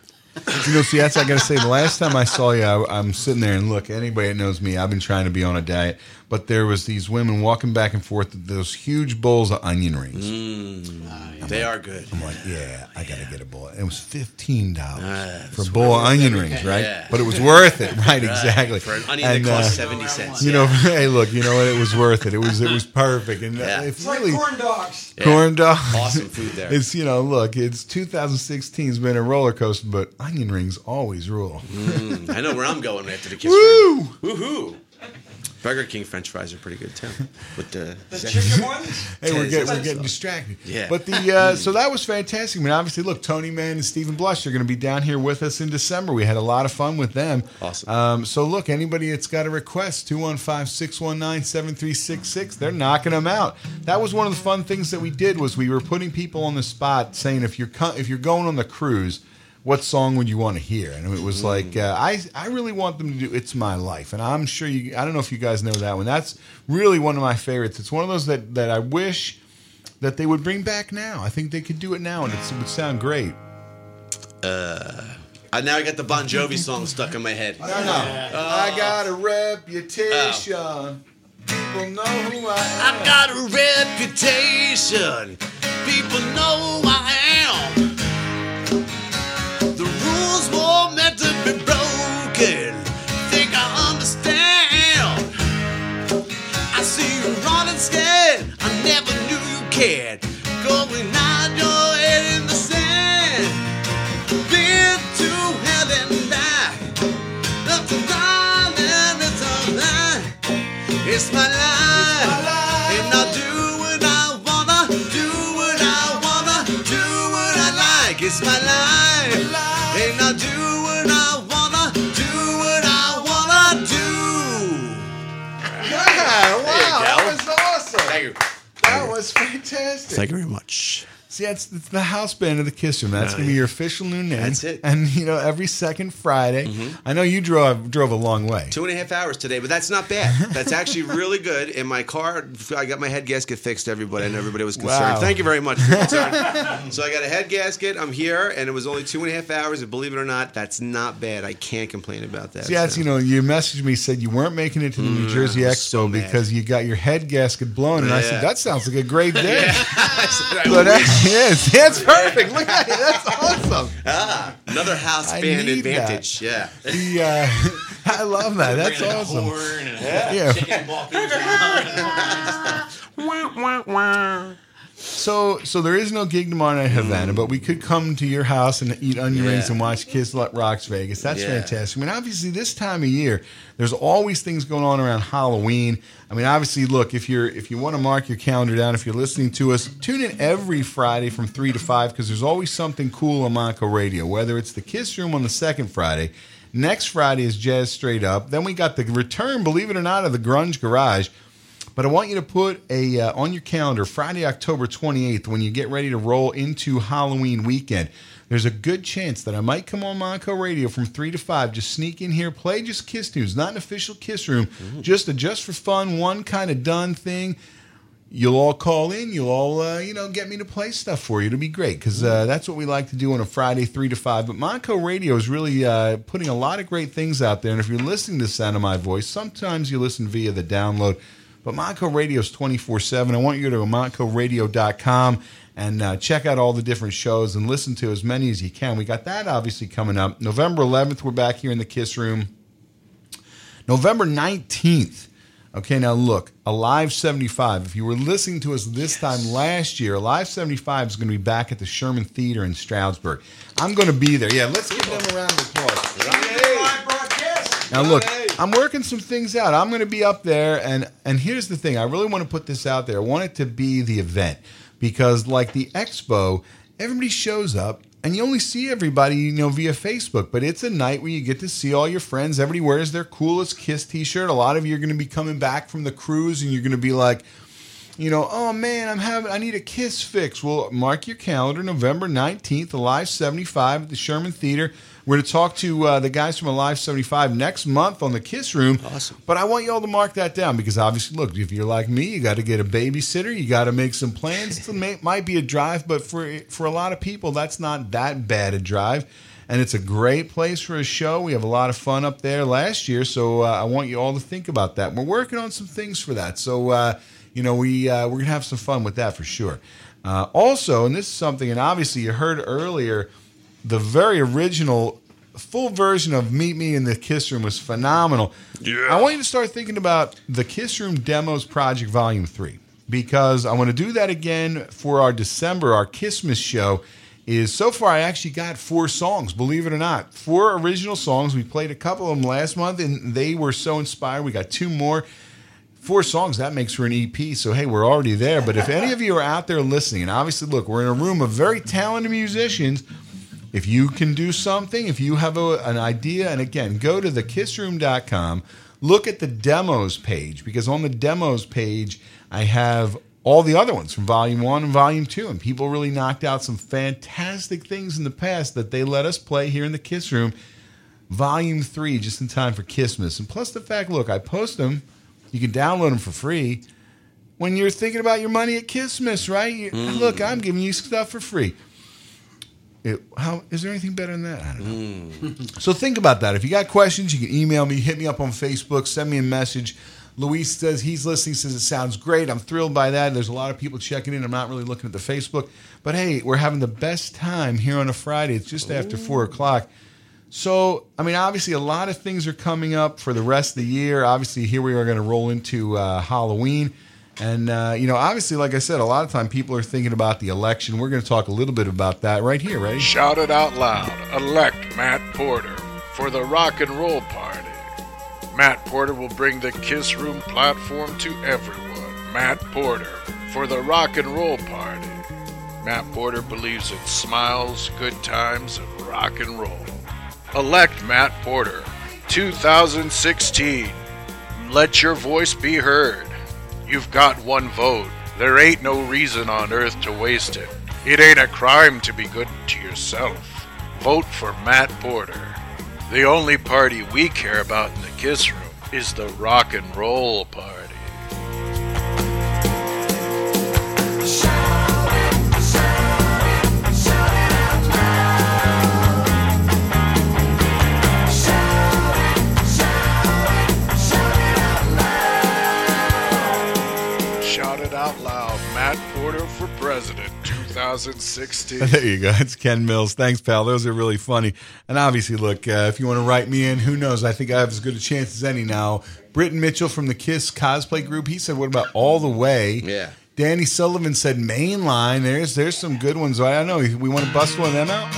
You know, see, that's I got to say. The last time I saw you, I, I'm sitting there and look. Anybody that knows me, I've been trying to be on a diet, but there was these women walking back and forth with those huge bowls of onion rings. Mm, they are good. I'm like, yeah, I got to get a bowl. It was fifteen dollars for a bowl of onion rings, right? Yeah. But it was worth it, right? Right. Exactly. For an onion that costs 70 cents, You know, hey, look, you know what? It was worth it. It was it was perfect, and uh, Yeah. it's It's like really corn dogs. corn dogs. Awesome food there. It's you know, look, it's 2016's been a roller coaster, but onion rings always rule. Mm, I know where I'm going after the kiss Woo! room. Woohoo! Burger King French fries are pretty good too. With the, The chicken ones? Hey, we're, Yeah, get, we're getting distracted. Yeah. But the uh, so that was fantastic. I mean, obviously, look, Tony Mann and Steven Blush are going to be down here with us in December. We had a lot of fun with them. Awesome. Um, so look, anybody that's got a request, 215-619-7366, they're knocking them out. That was one of the fun things that we did was we were putting people on the spot saying if you're co- if you're going on the cruise, what song would you want to hear? And it was like uh, I I really want them to do "It's My Life," and I'm sure you. I don't know if you guys know that one. That's really one of my favorites. It's one of those that that I wish that they would bring back now. I think they could do it now, and it's, it would sound great. Uh, I, now I got the Bon Jovi song stuck in my head. No, no. I got a reputation. People know who I am. I've got a reputation. People know who I am. It's, it's the house band of the Kiss Room. That's Oh, gonna be your official new name. That's it. And you know, every second Friday. I know you drove drove a long way. Two and a half hours today, but that's not bad. That's actually really good. In my car, I got my head gasket fixed. Everybody, and everybody was concerned. Wow. Thank you very much so I got a head gasket. I'm here, and it was only two and a half hours. And believe it or not, that's not bad. I can't complain about that. See, that's so. you know, you messaged me said you weren't making it to the New Mm, Jersey Expo so because you got your head gasket blown, and I said that sounds like a great day. I said, I But that wish. Is that's perfect. Look at it. That's awesome. Ah, another house I band need that. advantage. Yeah. The uh, I love that. That's Bringing a awesome. horn and a Yeah. chicken walking around and all kinds of stuff. So, so there is no gig tomorrow night in Havana, but we could come to your house and eat onion Yeah. rings and watch Kiss Lo- Rocks Vegas. That's Yeah. fantastic. I mean, obviously, this time of year, there's always things going on around Halloween. I mean, obviously, look if you're if you want to mark your calendar down, if you're listening to us, tune in every Friday from three to five because there's always something cool on Montco Radio. Whether it's the Kiss Room on the second Friday, next Friday is Jazz Straight Up. Then we got the return, believe it or not, of the Grunge Garage. But I want you to put a uh, on your calendar Friday, October 28th, when you get ready to roll into Halloween weekend. There's a good chance that I might come on Montco Radio from three to five. Just sneak in here, play just Kiss tunes, not an official Kiss room, just a just for fun, one kind of done thing. You'll all call in. You'll all, uh, you know, get me to play stuff for you. It'll be great because uh, that's what we like to do on a Friday, three to five. But Montco Radio is really uh, putting a lot of great things out there. And if you're listening to the sound of my voice, sometimes you listen via the download. But Montco Radio is 24 7. I want you to go to MontcoRadio.com and uh, check out all the different shows and listen to as many as you can. We got that obviously coming up. November 11th, we're back here in the Kiss Room. November 19th. Okay, now look, Alive 75. If you were listening to us this time last year, Alive 75 is going to be back at the Sherman Theater in Stroudsburg. I'm going to be there. Yeah, let's give them a round of applause. Now look, I'm working some things out. I'm going to be up there, and and here's the thing. I really want to put this out there. I want it to be the event because, like the expo, everybody shows up, and you only see everybody, you know, via Facebook. But it's a night where you get to see all your friends. Everybody wears their coolest Kiss T-shirt. A lot of you are going to be coming back from the cruise, and you're going to be like. You know, oh man, I'm having, I need a kiss fix. Well, mark your calendar, November 19th, Alive 75 at the Sherman Theater. We're going to talk to uh, the guys from Alive 75 next month on the Kiss Room. Awesome. But I want you all to mark that down because obviously, look, if you're like me, you got to get a babysitter, you got to make some plans. It might be a drive, but for for a lot of people, that's not that bad a drive. And it's a great place for a show. We have a lot of fun up there last year, so uh, I want you all to think about that. We're working on some things for that, so uh, you know we uh, we're gonna have some fun with that for sure. Uh, also, and this is something, and obviously you heard earlier, the very original full version of Meet Me in the Kiss Room was phenomenal. Yeah. I want you to start thinking about the Kiss Room Demos Project Volume 3 because I want to do that again for our December, our Christmas show. Is so far I actually got four songs, believe it or not. Four original songs. We played a couple of them last month and they were so inspired. We got two more. Four songs, that makes for an EP. So, hey, we're already there. But if any of you are out there listening, and obviously, look, we're in a room of very talented musicians. If you can do something, if you have a, an idea, and again, go to thekissroom.com, look at the demos page, because on the demos page, I have all the other ones from volume one and volume two. And people really knocked out some fantastic things in the past that they let us play here in the Kiss Room. Volume three, just in time for Christmas. And plus the fact, look, I post them. You can download them for free. When you're thinking about your money at Christmas, right? You, mm. Look, I'm giving you stuff for free. It, how is there anything better than that? I don't know. So think about that. If you got questions, you can email me, hit me up on Facebook, send me a message. Luis says he's listening, says it sounds great. I'm thrilled by that. There's a lot of people checking in. I'm not really looking at the Facebook. But hey, we're having the best time here on a Friday. It's just after four o'clock. So, I mean, obviously, a lot of things are coming up for the rest of the year. Obviously, here we are going to roll into uh, Halloween. And, uh, you know, obviously, like I said, a lot of time people are thinking about the election. We're going to talk a little bit about that right here, right? Shout it out loud. Elect Matt Porter for the Rock and Roll Party. Matt Porter will bring the Kiss Room platform to everyone. Matt Porter for the Rock and Roll Party. Matt Porter believes in smiles, good times, and rock and roll. Elect Matt Porter 2016. Let your voice be heard. You've got one vote. There ain't no reason on earth to waste it. It ain't a crime to be good to yourself. Vote for Matt Porter. The only party we care about in the Kiss Room is the Rock and Roll Party. President 2016. There you go. It's Ken Mills. Thanks, pal. Those are really funny. And obviously, look, uh, if you want to write me in, who knows? I think I have as good a chance as any now. Britton Mitchell from the Kiss cosplay group. He said, "What about all the way?" Yeah. Danny Sullivan said, "Mainline." There's there's some good ones. I don't know. We want to bust one of them out.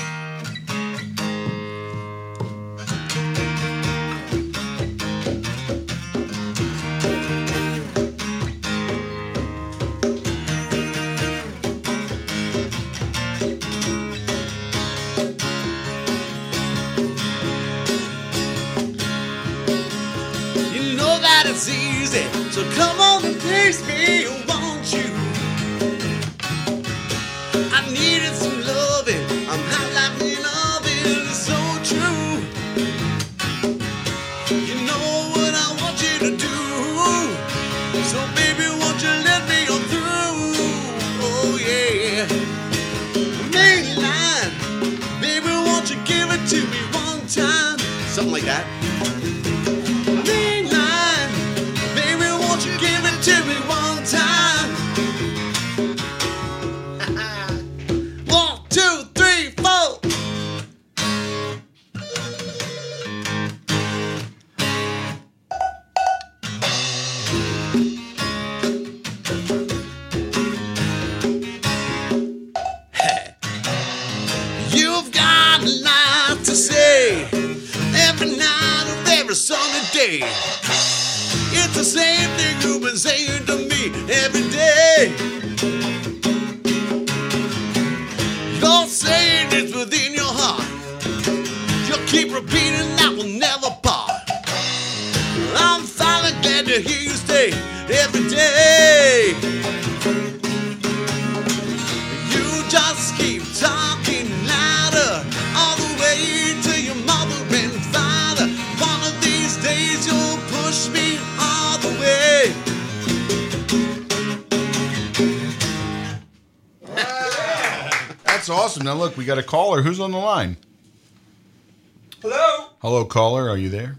Hello? Caller. Are you there?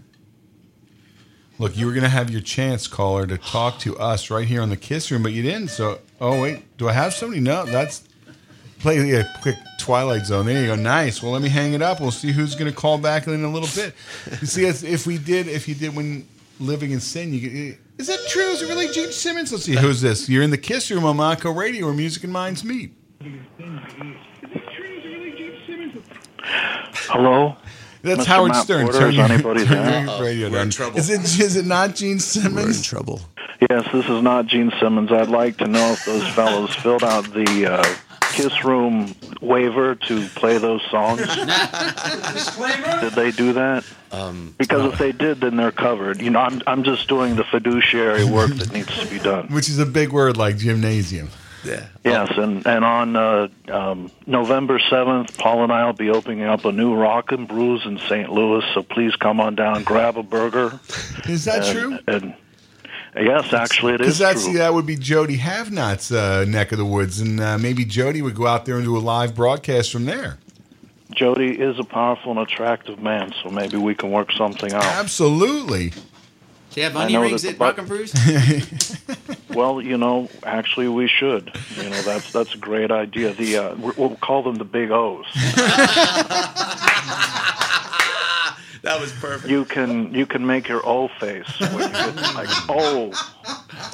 Look, you were going to have your chance, caller, to talk to us right here on the Kiss Room, but you didn't. So, oh wait, do I have somebody? No, that's play a uh, quick Twilight Zone. There you go. Nice. Well, let me hang it up. We'll see who's going to call back in a little bit. You see, if if we did, if you did when living in sin, you get. Is that true? Is it really Gene Simmons? Let's see. Who's this? You're in the Kiss Room on Montco Radio, where music and minds meet. Hello. That's Mr. Howard Matt Stern. Porter, Turn is anybody turn there? radio We're in trouble. Is it is it not Gene Simmons? We're in trouble. Yes, this is not Gene Simmons. I'd like to know if those fellows filled out the uh, Kiss Room waiver to play those songs. Did they do that? Um, Because if they did, then they're covered. You know, I'm I'm just doing the fiduciary work that needs to be done. Which is a big word like gymnasium. Yeah. Yes, and and on uh, um, November seventh, Paul and I will be opening up a new Rock and Brews in St. Louis. So please come on down, grab a burger. Is that and, true? And yes, actually, it is. Because that would be Jody Havnot's uh, neck of the woods, and uh, maybe Jody would go out there and do a live broadcast from there. Jody is a powerful and attractive man, so maybe we can work something out. Absolutely. Do you have onion rings that at the Rock and Brews? Well, you know, actually, we should. You know, that's that's a great idea. The uh, we're- we'll call them the Big O's. That was perfect. You can you can make your O face when you get like oh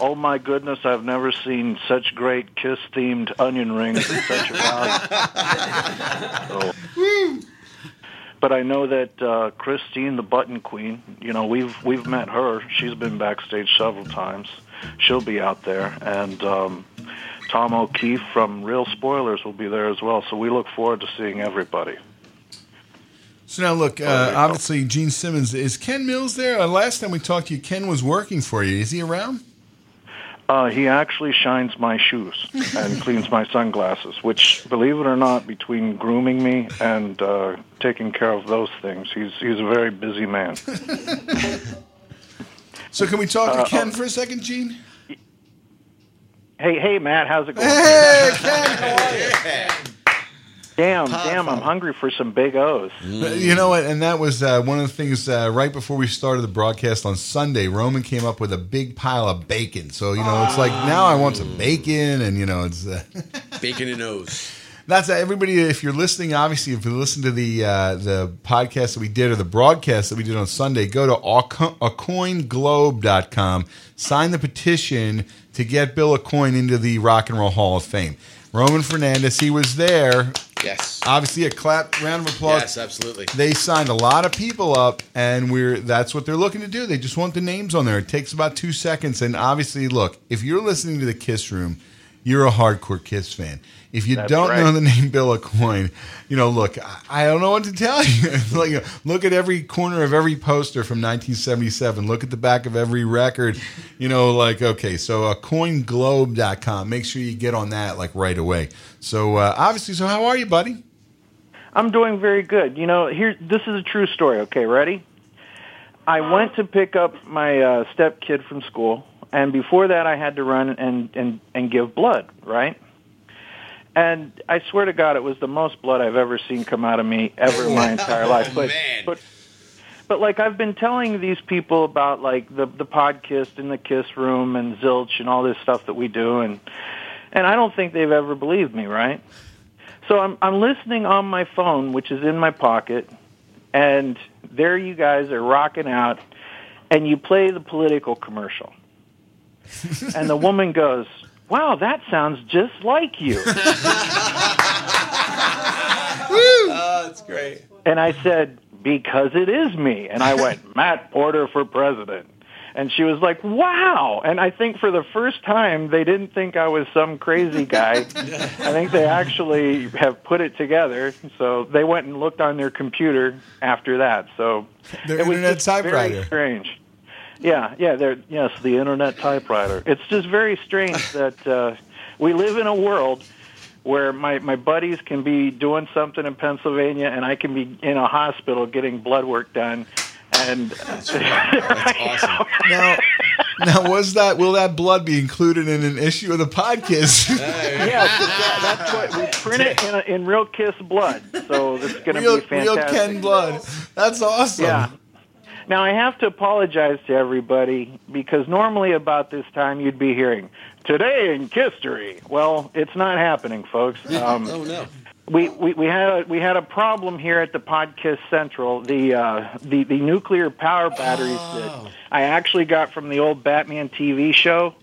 oh my goodness I've never seen such great kiss themed onion rings at such a value. So, but I know that uh, Christine, the Button Queen, you know we've we've met her. She's been backstage several times. She'll be out there, and um, Tom O'Keefe from Real Spoilers will be there as well. So we look forward to seeing everybody. So now, look, uh, obviously, Gene Simmons is Ken Mills there. Uh, last time we talked to you, Ken was working for you. Is he around? Uh, he actually shines my shoes and cleans my sunglasses, which, believe it or not, between grooming me and uh, taking care of those things, he's he's a very busy man. So can we talk Uh, to Ken for a second, Gene? Hey, hey, Matt, how's it going? Hey, Ken, how are you? Damn, damn, I'm hungry for some big O's. You know what? And that was uh, one of the things uh, right before we started the broadcast on Sunday. Roman came up with a big pile of bacon. So you know, it's like now I want some bacon, and you know, it's uh, Bacon and O's. that's uh, everybody. If you're listening, obviously, if you listen to the uh, the podcast that we did or the broadcast that we did on Sunday, go to aco- acoinglobe.com, sign the petition to get Bill Aucoin into the Rock and Roll Hall of Fame. Roman Fernandez, he was there. Yes. Obviously, a clap, round of applause. Yes, absolutely. They signed a lot of people up, and we're that's what they're looking to do. They just want the names on there. It takes about two seconds, and obviously, look, if you're listening to the Kiss Room, you're a hardcore Kiss fan. If you That's don't right. know the name Bill Aucoin, you know, look, I- I don't know what to tell you. like, look at every corner of every poster from 1977. Look at the back of every record. You know, like okay, so uh, coinglobe.com. Make sure you get on that like right away. So uh, obviously, so how are you, buddy? I'm doing very good. You know, here this is a true story. Okay, ready? I went to pick up my uh, step kid from school, and before that, I had to run and and and give blood, right? And I swear to God, it was the most blood I've ever seen come out of me ever in my entire life. But but but like I've been telling these people about like the the podcast and the Kiss Room and Zilch and all this stuff that we do, and and I don't think they've ever believed me, right? So I'm I'm listening on my phone, which is in my pocket, and there you guys are rocking out, and you play the political commercial, and the woman goes, "Wow, that sounds just like you." Oh, that's great. And I said, because it is me. And I went, Matt Porter for president. And she was like, wow. And I think for the first time, they didn't think I was some crazy guy. I think they actually have put it together. So they went and looked on their computer after that. So Their it was internet just very strange. Yeah, yeah, they're yes, the internet typewriter. It's just very strange that uh, we live in a world where my my buddies can be doing something in Pennsylvania and I can be in a hospital getting blood work done. And Now, now was that will that blood be included in an issue of the podcast? yeah, that, that's what we print it in, a, in real Kiss blood. So it's going to be fantastic. real Ken blood. That's awesome. Yeah. Now I have to apologize to everybody because normally about this time you'd be hearing today in history. Well, it's not happening, folks. Um, oh no. we, we, we had a, we had a problem here at the Podcast Central. The uh, the the nuclear power batteries that I actually got from the old Batman TV show.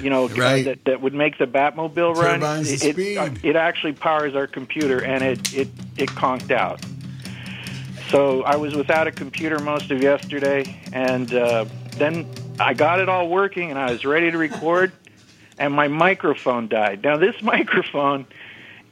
You know Right. that, that would make the Batmobile run. Turbines it, the it, it actually powers our computer, and it it it conked out. So I was without a computer most of yesterday, and uh, then I got it all working, and I was ready to record, and my microphone died. Now this microphone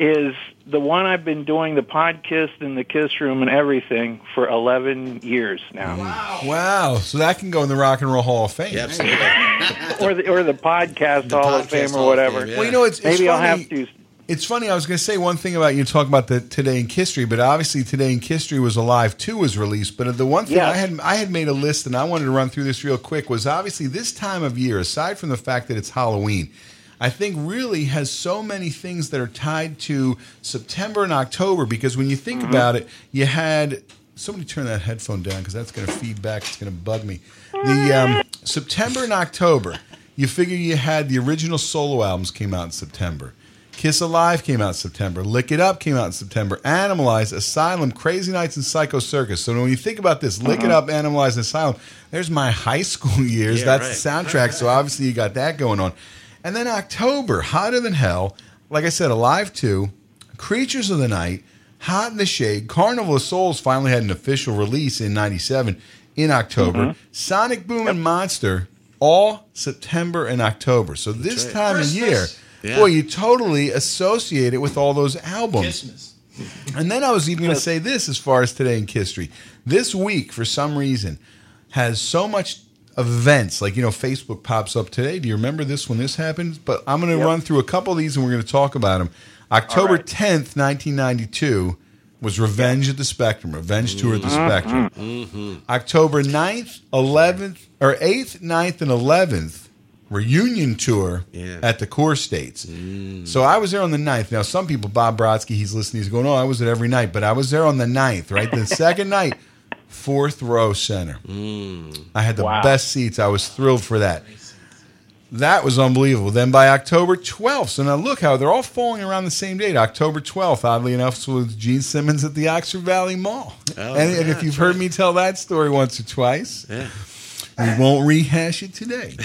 is the one I've been doing the podcast and the Kiss Room and everything for 11 years now. Wow. Wow. So that can go in the Rock and Roll Hall of Fame. or the or the podcast Hall of podcast Fame Hall or of whatever. Fame, Well, you know, it's- it's maybe I'll have to. It's funny. I was going to say one thing about you talking about the Today in History, but obviously Today in History was alive too was released. But the one thing Yeah. I had I had made a list and I wanted to run through this real quick was obviously this time of year. Aside from the fact that it's Halloween, I think really has so many things that are tied to September and October. Because when you think about it, you had somebody turn that headphone down because that's going to feed back. It's going to bug me. The um, September and October, you figure you had the original solo albums came out in September. Kiss Alive came out in September. Lick It Up came out in September. Animalize, Asylum, Crazy Nights, and Psycho Circus. So when you think about this, Lick It Uh-huh. Up, Animalize, and Asylum, there's my high school years. Yeah, That's the soundtrack. So obviously you got that going on. And then October, Hotter Than Hell, like I said, Alive 2, Creatures of the Night, Hot in the Shade, Carnival of Souls finally had an official release in 97 in October. Mm-hmm. Sonic Boom and Monster, all September and October. So this right. time of year, Yeah. boy, you totally associate it with all those albums. Christmas. And then I was even going to say this as far as today in history. This week, for some reason, has so much events. Like, you know, Facebook pops up today. Do you remember this when this happened? But I'm going to Yep. run through a couple of these and we're going to talk about them. October right. 10th, 1992 was Revenge at the Spectrum, Revenge Tour at the Mm-hmm. Spectrum. October 9th, 11th, or 8th, 9th, and 11th reunion tour Yeah. at the CoreStates. Mm. So I was there on the 9th. Now, some people, Bob Brodsky, he's listening, he's going, Oh, I was at every night, but I was there on the 9th, right? The second night, fourth row center. Mm. I had the best seats. I was thrilled for that. That was unbelievable. Then by October 12th, so now look how they're all falling around the same date. October 12th, oddly enough, was Gene Simmons at the Oxford Valley Mall. Oh, and, and if you've heard me tell that story once or twice, Yeah. We won't rehash it today.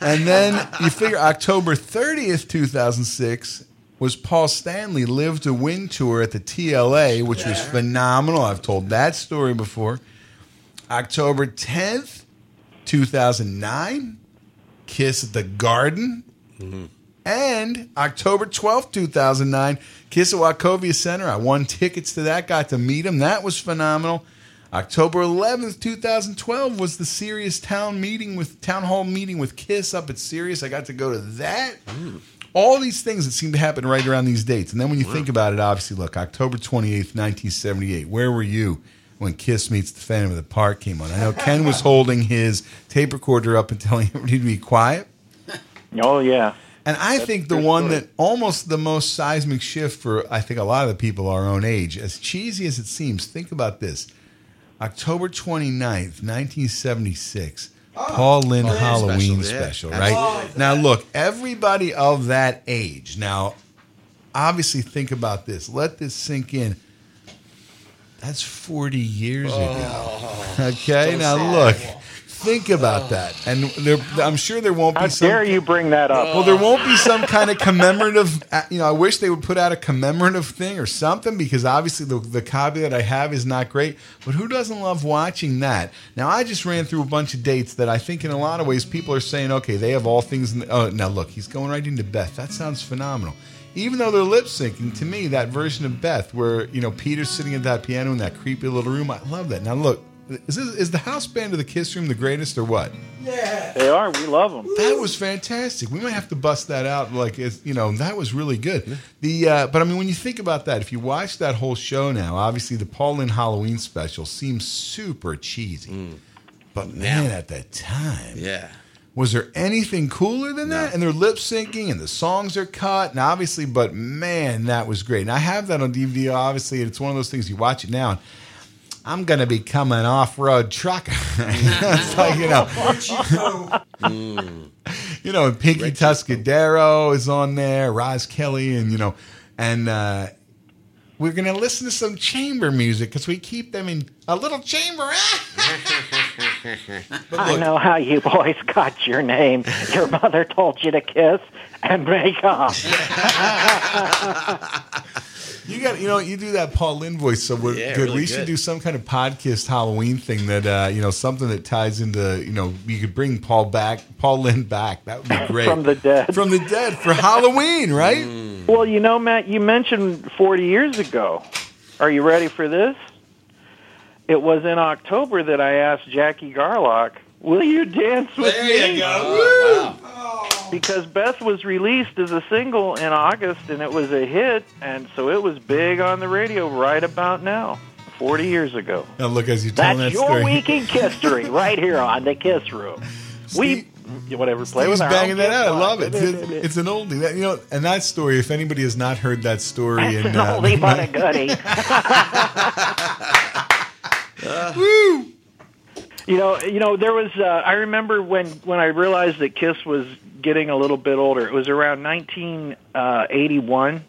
and then you figure October 30th, 2006 was Paul Stanley Live to Win tour at the TLA, which was phenomenal. I've told that story before. October 10th, 2009, Kiss at the Garden. Mm-hmm. And October 12th, 2009, Kiss at Wachovia Center. I won tickets to that, got to meet him. That was phenomenal. October 11th, 2012 was the Sirius Town meeting with Town Hall meeting with Kiss up at Sirius. I got to go to that. All these things that seem to happen right around these dates. And then when you think about it, obviously, look, October 28th, 1978, where were you when Kiss Meets the Phantom of the Park came on? I know Ken was holding his tape recorder up and telling everybody to be quiet. Oh yeah. And I think the one that almost the most seismic shift for I think a lot of the people our own age, as cheesy as it seems, think about this. October 29th, 1976, Paul Lynde Oh, Halloween special, yeah. special, right? Absolutely. Now look, everybody of that age. Now, obviously think about this. Let this sink in. That's 40 years Oh, ago. Okay? now look. Think about that. And there, I'm sure there won't be some How some dare you bring that up? well, there won't be some kind of commemorative. uh, You know, I wish they would put out a commemorative thing or something because obviously the the copy that I have is not great. But who doesn't love watching that? Now, I just ran through a bunch of dates that I think in a lot of ways people are saying, okay, they have all things. In the, oh, now look, he's going right into Beth. That sounds phenomenal. Even though they're lip syncing, to me, that version of Beth, where you know Peter's sitting at that piano in that creepy little room, I love that. Now look, is this, is the house band of the Kiss Room the greatest or what? Yeah, they are. We love them. That was fantastic. We might have to bust that out. Like, it's, you know, that was really good. The uh, but I mean, when you think about that, if you watch that whole show now, obviously the Paul Lynde Halloween special seems super cheesy. But man, at that time, Yeah. was there anything cooler than that? And they're lip syncing, and the songs are cut, and obviously, but man, that was great. And I have that on DVD. Obviously, it's one of those things you watch it now. And, I'm gonna become an off-road trucker. it's like you know, you know, and Pinky Tuscadero is on there, Roz Kelly, and you know, and uh, we're gonna listen to some chamber music because we keep them in a little chamber. I know how you boys got your name. Your mother told you to kiss and make up. You got, you know, you do that Paul Lynde voice so we're Yeah, good. really we should good. do some kind of podcast Halloween thing that, uh, you know, something that ties into, you know, you could bring Paul back, Paul Lynde back. That would be great From the dead. From the dead for Halloween, right? Well, you know, Matt, you mentioned 40 years ago. Are you ready for this? It was in October that I asked Jackie Garlock, "Will you dance with There me?" you go. Woo! Because Beth was released as a single in August, and it was a hit, and so it was big on the radio right about now, 40 years ago. Now look, as you're telling That's that your story, week in history right here on the Kiss Room. we whatever play Steve's with our banging that kiss out. I love it. It's, it's an oldie. That, you know, and that story. If anybody has not heard that story, That's in, an uh, oldie but a goodie. Woo! You know, you know, there was. Uh, I remember when when I realized that Kiss was getting a little bit older. It was around 1981,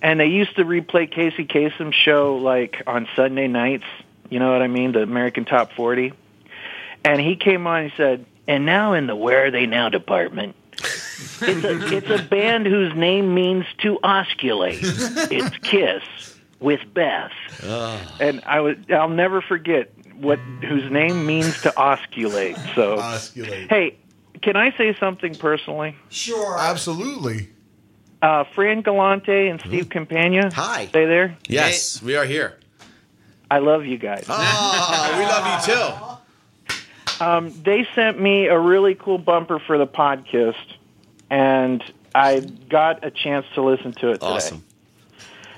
and they used to replay Casey Kasem's show like on Sunday nights. You know what I mean? The American Top 40. And he came on and said, "And now in the Where Are They Now department." It's a, it's a band whose name means to osculate. It's Kiss with Beth. And I was I'll never forget what whose name means to osculate. So Osculate. Hey, can I say something personally? Sure. Absolutely. Uh, Fran Galante and Steve Campagna. Hi. Stay there. Yes, we are here. I love you guys. Oh, we love you too. Um, they sent me a really cool bumper for the podcast, and I got a chance to listen to it today. Awesome.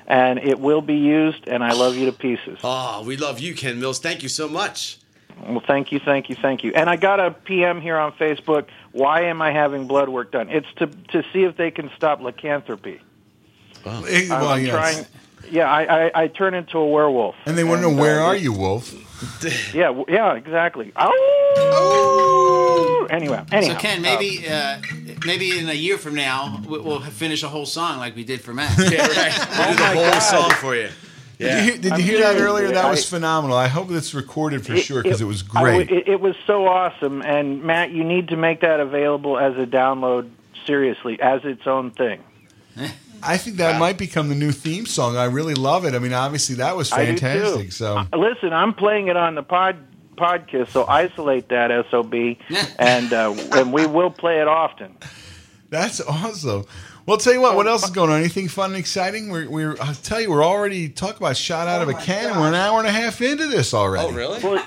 And it will be used, and I love you to pieces. Oh, we love you, Ken Mills. Thank you so much. Well, thank you, thank you, thank you. And I got a PM here on Facebook. Why am I having blood work done? It's to to see if they can stop lycanthropy. Eh, I'm- well, I'm yes. trying. Yeah, I, I I turn into a werewolf. And they want to know where uh, are you, Wolf? Yeah, w- yeah, exactly. Oh. Anyway, anyhow. so Ken, maybe uh, maybe in a year from now we- we'll finish a whole song like we did for Matt. Yeah, right. We'll do the whole song for you. Did you hear, did you hear that serious, earlier? That I- was phenomenal. I hope it's recorded for sure because it, was I great. w- it, it was so awesome, and Matt, you need to make that available as a download. Seriously, as its own thing. I think that might become the new theme song. I really love it. I mean, obviously that was I do, too. fantastic. So Uh, Listen, I'm playing it on the pod podcast, so isolate that sob, and uh, and we will play it often. that's awesome. Well, tell you what. What else is going on? Anything fun and exciting? We're, we're I'll tell you, we're already talking about shot out oh of a cannon. We're an hour and a half into this already. Oh, really? Well,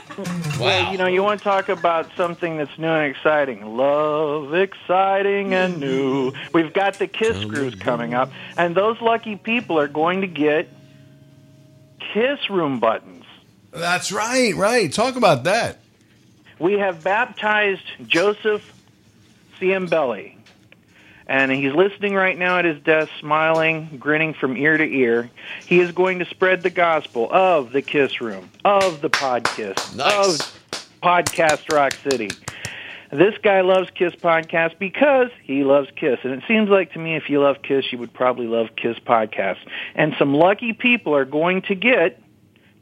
well, you know, you want to talk about something that's new and exciting. Love, exciting and new. We've got the Kiss Cruise coming up, and those lucky people are going to get Kiss Room buttons. That's right. Right. Talk about that. We have baptized Joseph Ciambelli, and he's listening right now at his desk, smiling, grinning from ear to ear. He is going to spread the gospel of the Kiss Room, of the Podcast, Nice. of Podcast Rock City. This guy loves Kiss Podcast because he loves Kiss. And it seems like to me if you love Kiss, you would probably love Kiss Podcast. And some lucky people are going to get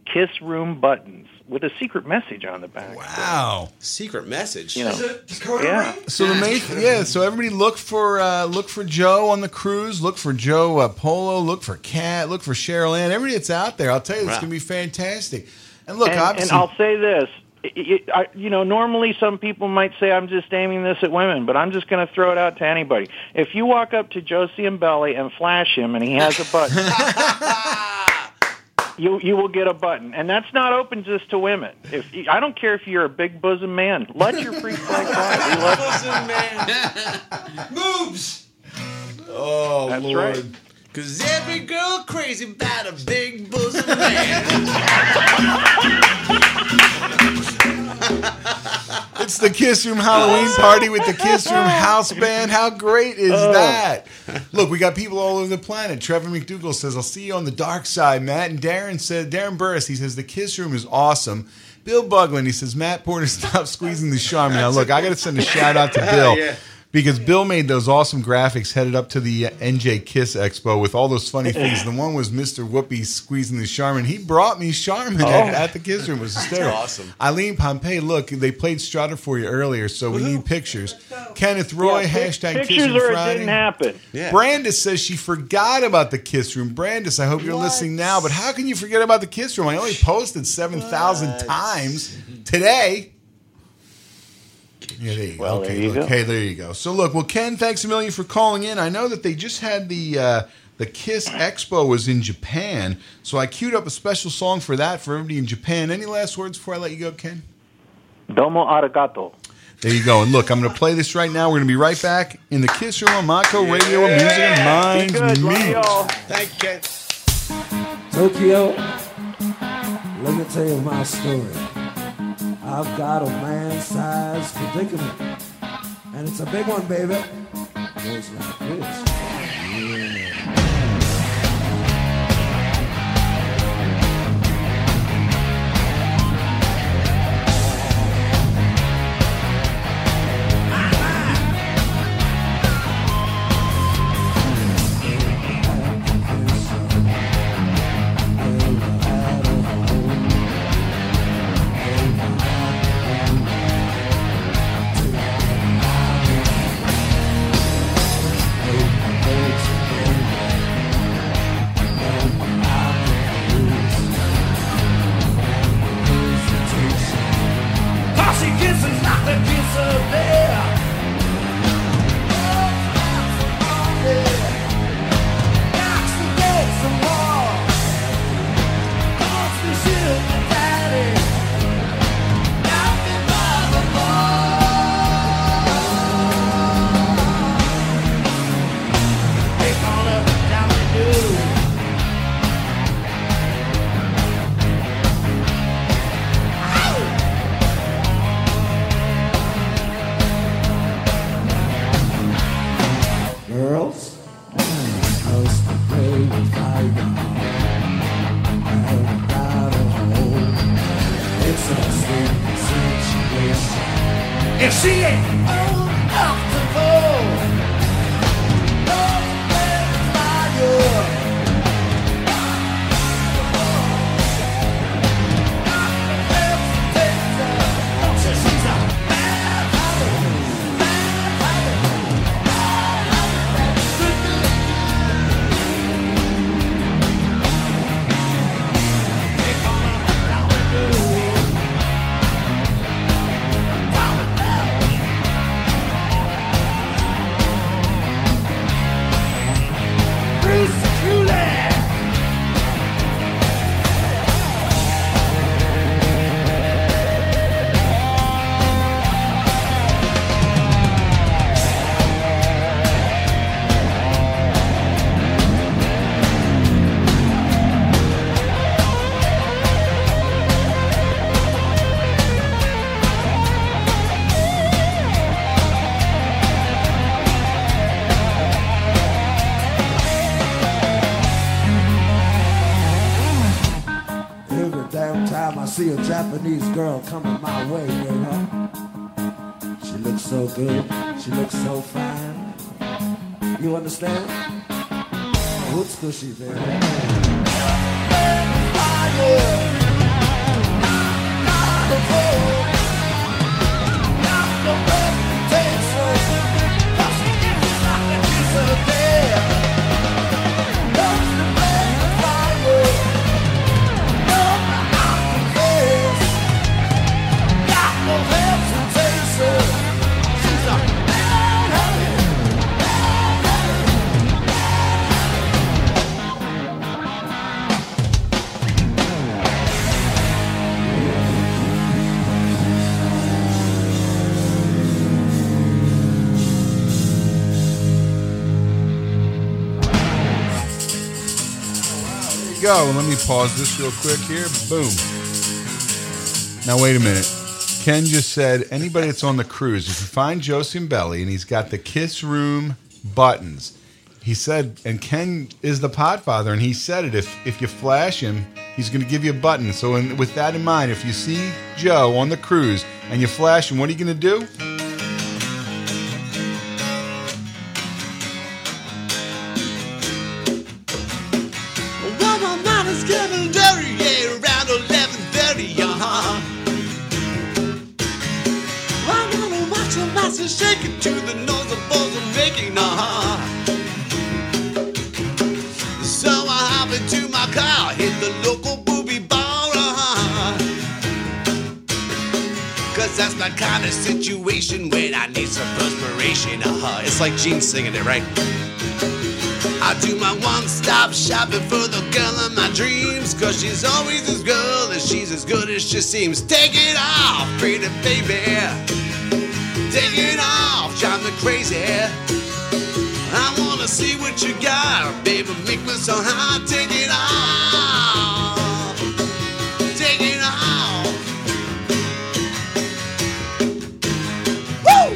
Kiss Room buttons with a secret message on the back. Wow. Secret message. You know, yeah. So the main, yeah. So everybody look for uh, look for Joe on the cruise. Look for Joe uh, Polo. Look for Kat. Look for Cheryl Ann. Everybody that's out there, I'll tell you, it's Wow. going to be fantastic. And look, and, obviously, and I'll say this. It, it, I, you know, normally some people might say I'm just aiming this at women, but I'm just going to throw it out to anybody. If you walk up to Joe Ciambelli and flash him, and he has a button, you you will get a button, and that's not open just to women. If I don't care if you're a big bosom man, let your freak flag fly. We love Moves. Oh, That's Lord. right. Cause every girl crazy about a big bosom man. it's the Kiss Room Halloween party with the Kiss Room house band. How great is Oh. that? Look, we got people all over the planet. Trevor McDougal says, "I'll see you on the dark side, Matt." And Darren said, Darren Burris, he says the Kiss Room is awesome. Bill Buglin, he says, Matt Porter, stop squeezing the charm. Now, look, I got to send a shout out to Bill. Yeah. Because Bill made those awesome graphics headed up to the uh, NJ Kiss Expo with all those funny things. The one was Mr. Whipple squeezing the Charmin. He brought me Charmin Oh. at, at the Kiss Room. It was That's hysterical. awesome. Eileen Pompey, look, they played Strutter for you earlier, so we need pictures. Kenneth Roy, Yeah, hashtag pictures Kiss Room or it Friday. didn't happen. Yeah. Brandis says she forgot about the Kiss Room. Brandis, I hope you're listening now, but how can you forget about the Kiss Room? I only posted 7,000 times today. Yeah, there you Well, go. there Okay, you look, go. hey, there you go. So look, well, Ken, thanks a million for calling in. I know that they just had the uh, the Kiss Expo was in Japan, so I queued up a special song for that for everybody in Japan. Any last words before I let you go, Ken? Domo arigato. There you go. And look, I'm going to play this right now. We're going to be right back in the Kiss Room on Montco Radio and Music and Be Minds good. Love Meet. Thank you, Ken. Tokyo, let me tell you my story. I've got a man-sized predicament, and it's a big one, baby. It goes like this. See a Japanese girl coming my way, you know. She looks so good. She looks so fine. You understand? What's cushy, baby? Pause this real quick here. Boom. Now wait a minute. Ken just said anybody that's on the cruise, if you find Joe Belly and he's got the Kiss Room buttons, he said, and Ken is the podfather, and he said it. If if you flash him, he's going to give you a button. So, in, with that in mind, if you see Joe on the cruise and you flash him, what are you going to do? Master shake it to the noise the balls are making, uh-huh. So I hop into my car, hit the local booby bar, uh-huh. Cause that's my kind of situation when I need some perspiration, uh-huh. It's like Gene singing it, right? I do my one-stop shopping for the girl of my dreams Cause she's always this girl and she's as good as she seems Take it off, pretty baby Take it off, drive me crazy I wanna see what you got, baby, make me so high Take it off, take it off Woo!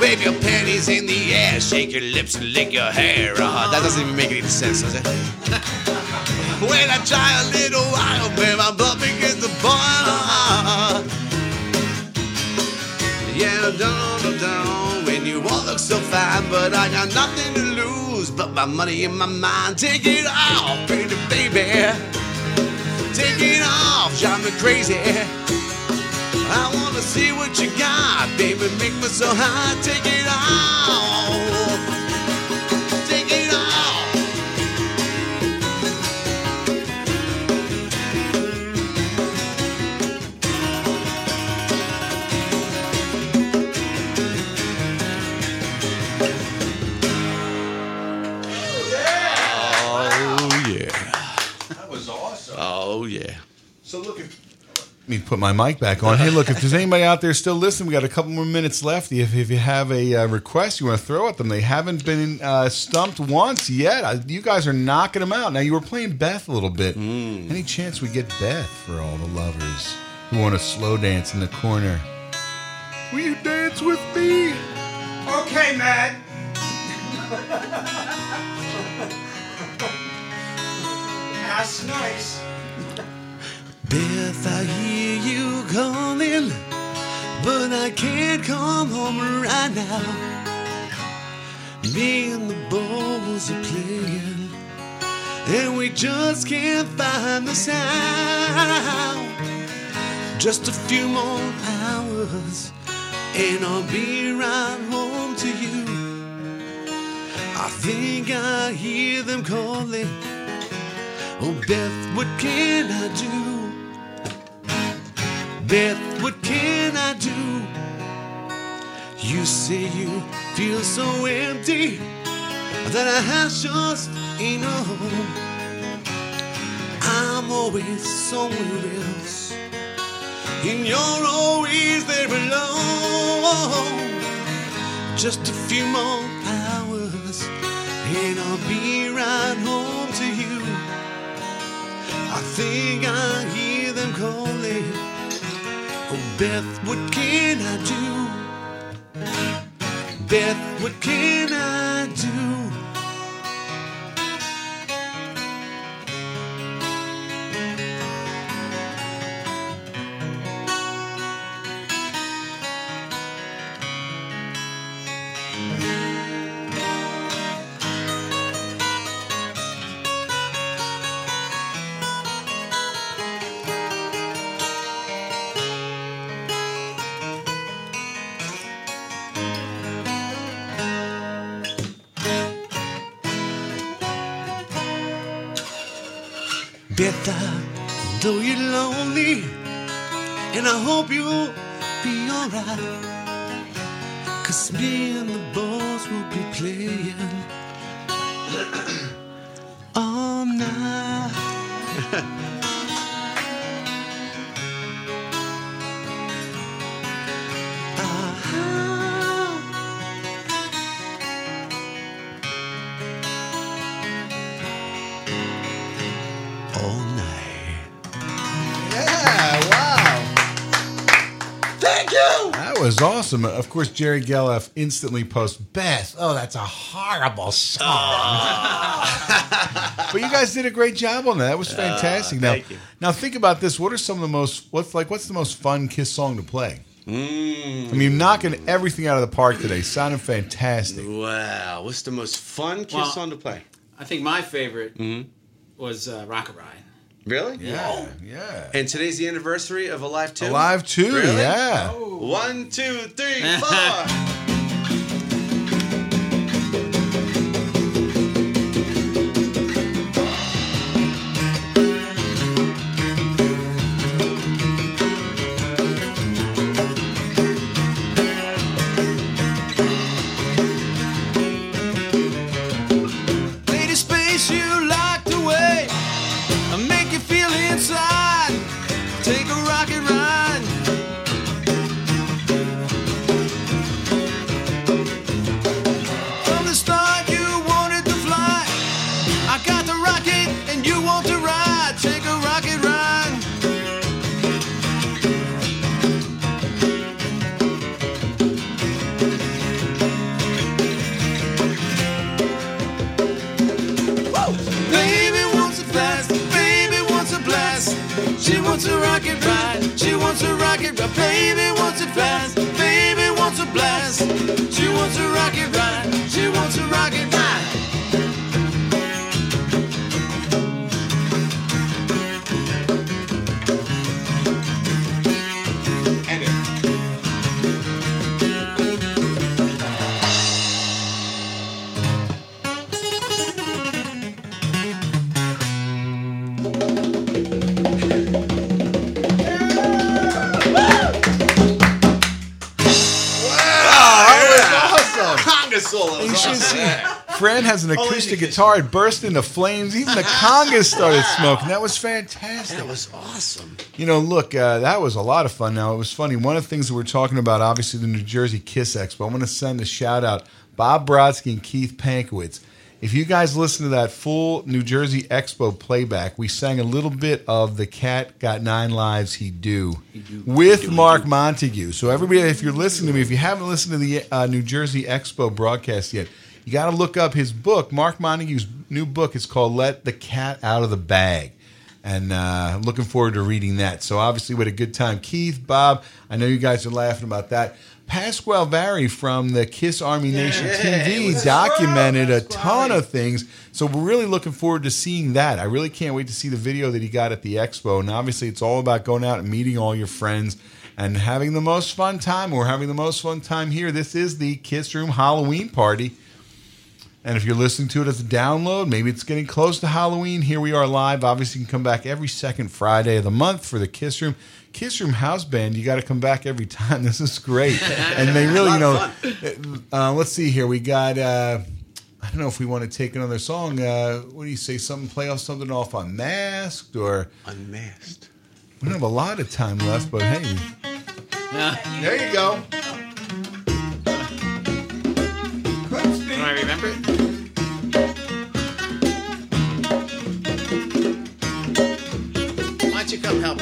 Wave your panties in the air, shake your lips and lick your hair. Uh-huh. That doesn't even make any sense, does it? When I try a little while, babe, my butt begins to boil. Uh-huh. Yeah, down, down, when you all look so fine, but I got nothing to lose but my money in my mind. Take it off, pretty baby. Take it off, drive me crazy. I wanna see what you got, baby. Make me so high. Take it off. Me put my mic back on. Hey, look, if there's anybody out there still listening, we got a couple more minutes left. If, if you have a uh, request you want to throw at them, they haven't been uh, stumped once yet. Uh, you guys are knocking them out. Now, you were playing Beth a little bit. Any chance we get Beth for all the lovers who want to slow dance in the corner? Will you dance with me? Okay, Matt. That's nice. Beth, I hear you calling, but I can't come home right now. Me and the boys are playing, and we just can't find the sound. Just a few more hours, and I'll be right home to you. I think I hear them calling. Oh, Beth, what can I do? Beth, what can I do? You say you feel so empty that a house just ain't a home. I'm always somewhere else, and you're always there alone. Just a few more hours, and I'll be right home to you. I think I hear them calling. Oh, Beth, what can I do? Beth, what can I do? I know you're lonely, and I hope you'll be alright. Cause me and the boys will be playing awesome. Of course, Jerry Gelliff instantly posts, Beth, oh, that's a horrible song. but you guys did a great job on that. That was fantastic. now, thank you. now think about this. What are some of the most what's like what's the most fun Kiss song to play? Mm. I mean, you're knocking everything out of the park today. Sounding fantastic. Wow, what's the most fun Kiss Well, song to play? I think my favorite was uh, Rocket Ride. Really? Yeah, yeah. And today's the anniversary of Alive 2? Alive 2, Really? yeah. Oh. One, two, three, four. wants a rocket ride, she wants a rocket ride. Baby wants it fast, baby wants a blast. She wants a rocket ride, solo. You should see. Fran has an acoustic guitar. It burst into flames. Even the congas started smoking. That was fantastic. That was awesome. You know, look, uh, that was a lot of fun. Now, it was funny. One of the things that we're talking about, obviously, the New Jersey Kiss Expo. I want to send a shout out Bob Brodsky and Keith Pankowitz. If you guys listen to that full New Jersey Expo playback, we sang a little bit of The Cat Got Nine Lives He Do with Mark Montague. So, everybody, if you're listening to me, if you haven't listened to the uh, New Jersey Expo broadcast yet, you got to look up his book. Mark Montague's new book is called Let the Cat Out of the Bag. and uh, looking forward to reading that. So obviously, we had a good time. Keith, Bob, I know you guys are laughing about that. Pasquale Vary from the Kiss Army Nation TV documented a ton of things. So we're really looking forward to seeing that. I really can't wait to see the video that he got at the expo. And obviously, it's all about going out and meeting all your friends and having the most fun time. We're having the most fun time here. This is the Kiss Room Halloween party. And if you're listening to it as a download, maybe it's getting close to Halloween. Here we are live. Obviously, you can come back every second Friday of the month for the Kiss Room. Kiss Room House Band, you got to come back every time. This is great. and they really, you know, uh, let's see here. We got, uh, I don't know if we want to take another song. Uh, what do you say? Something, play off something off Unmasked or. Unmasked. We don't have a lot of time left, but hey. There you go. Do I remember it? Why don't you come help,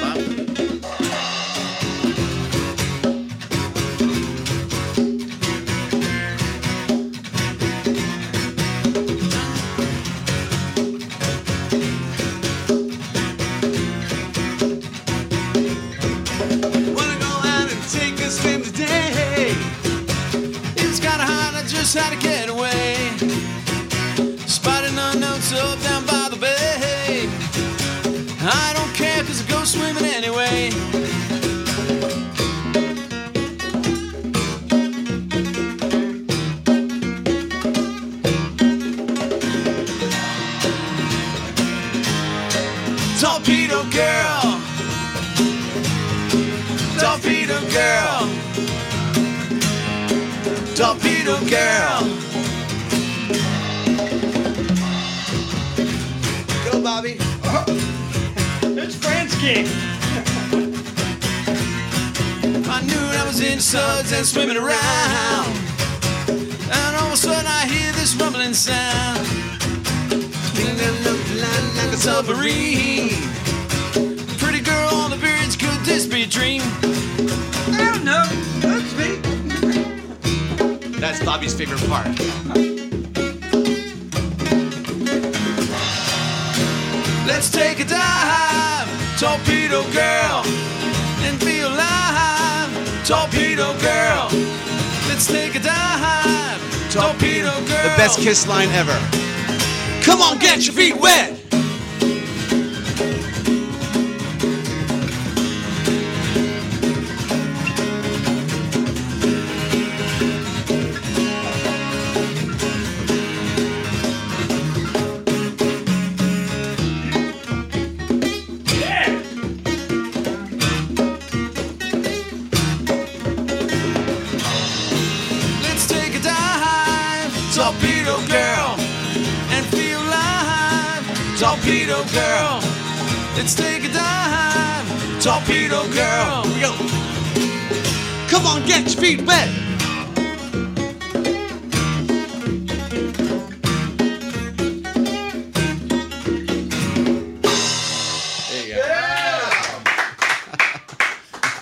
just had to get away. Spotting unknowns up down by the bay. I don't care, cause I go swimming anyway. Torpedo girl. Torpedo girl. Girl. Go, Bobby. It's Fransky. I knew I was in suds and swimming around. And all of a sudden I hear this rumbling sound. Like a submarine. Pretty girl on the bridge, could this be a dream? That's Bobby's favorite part. Let's take a dive, torpedo girl, and feel alive, torpedo girl. Let's take a dive, torpedo girl. The best kiss line ever. Come on, get your feet wet. Let's take a dive, torpedo girl. Here we go. Come on, get your feet wet.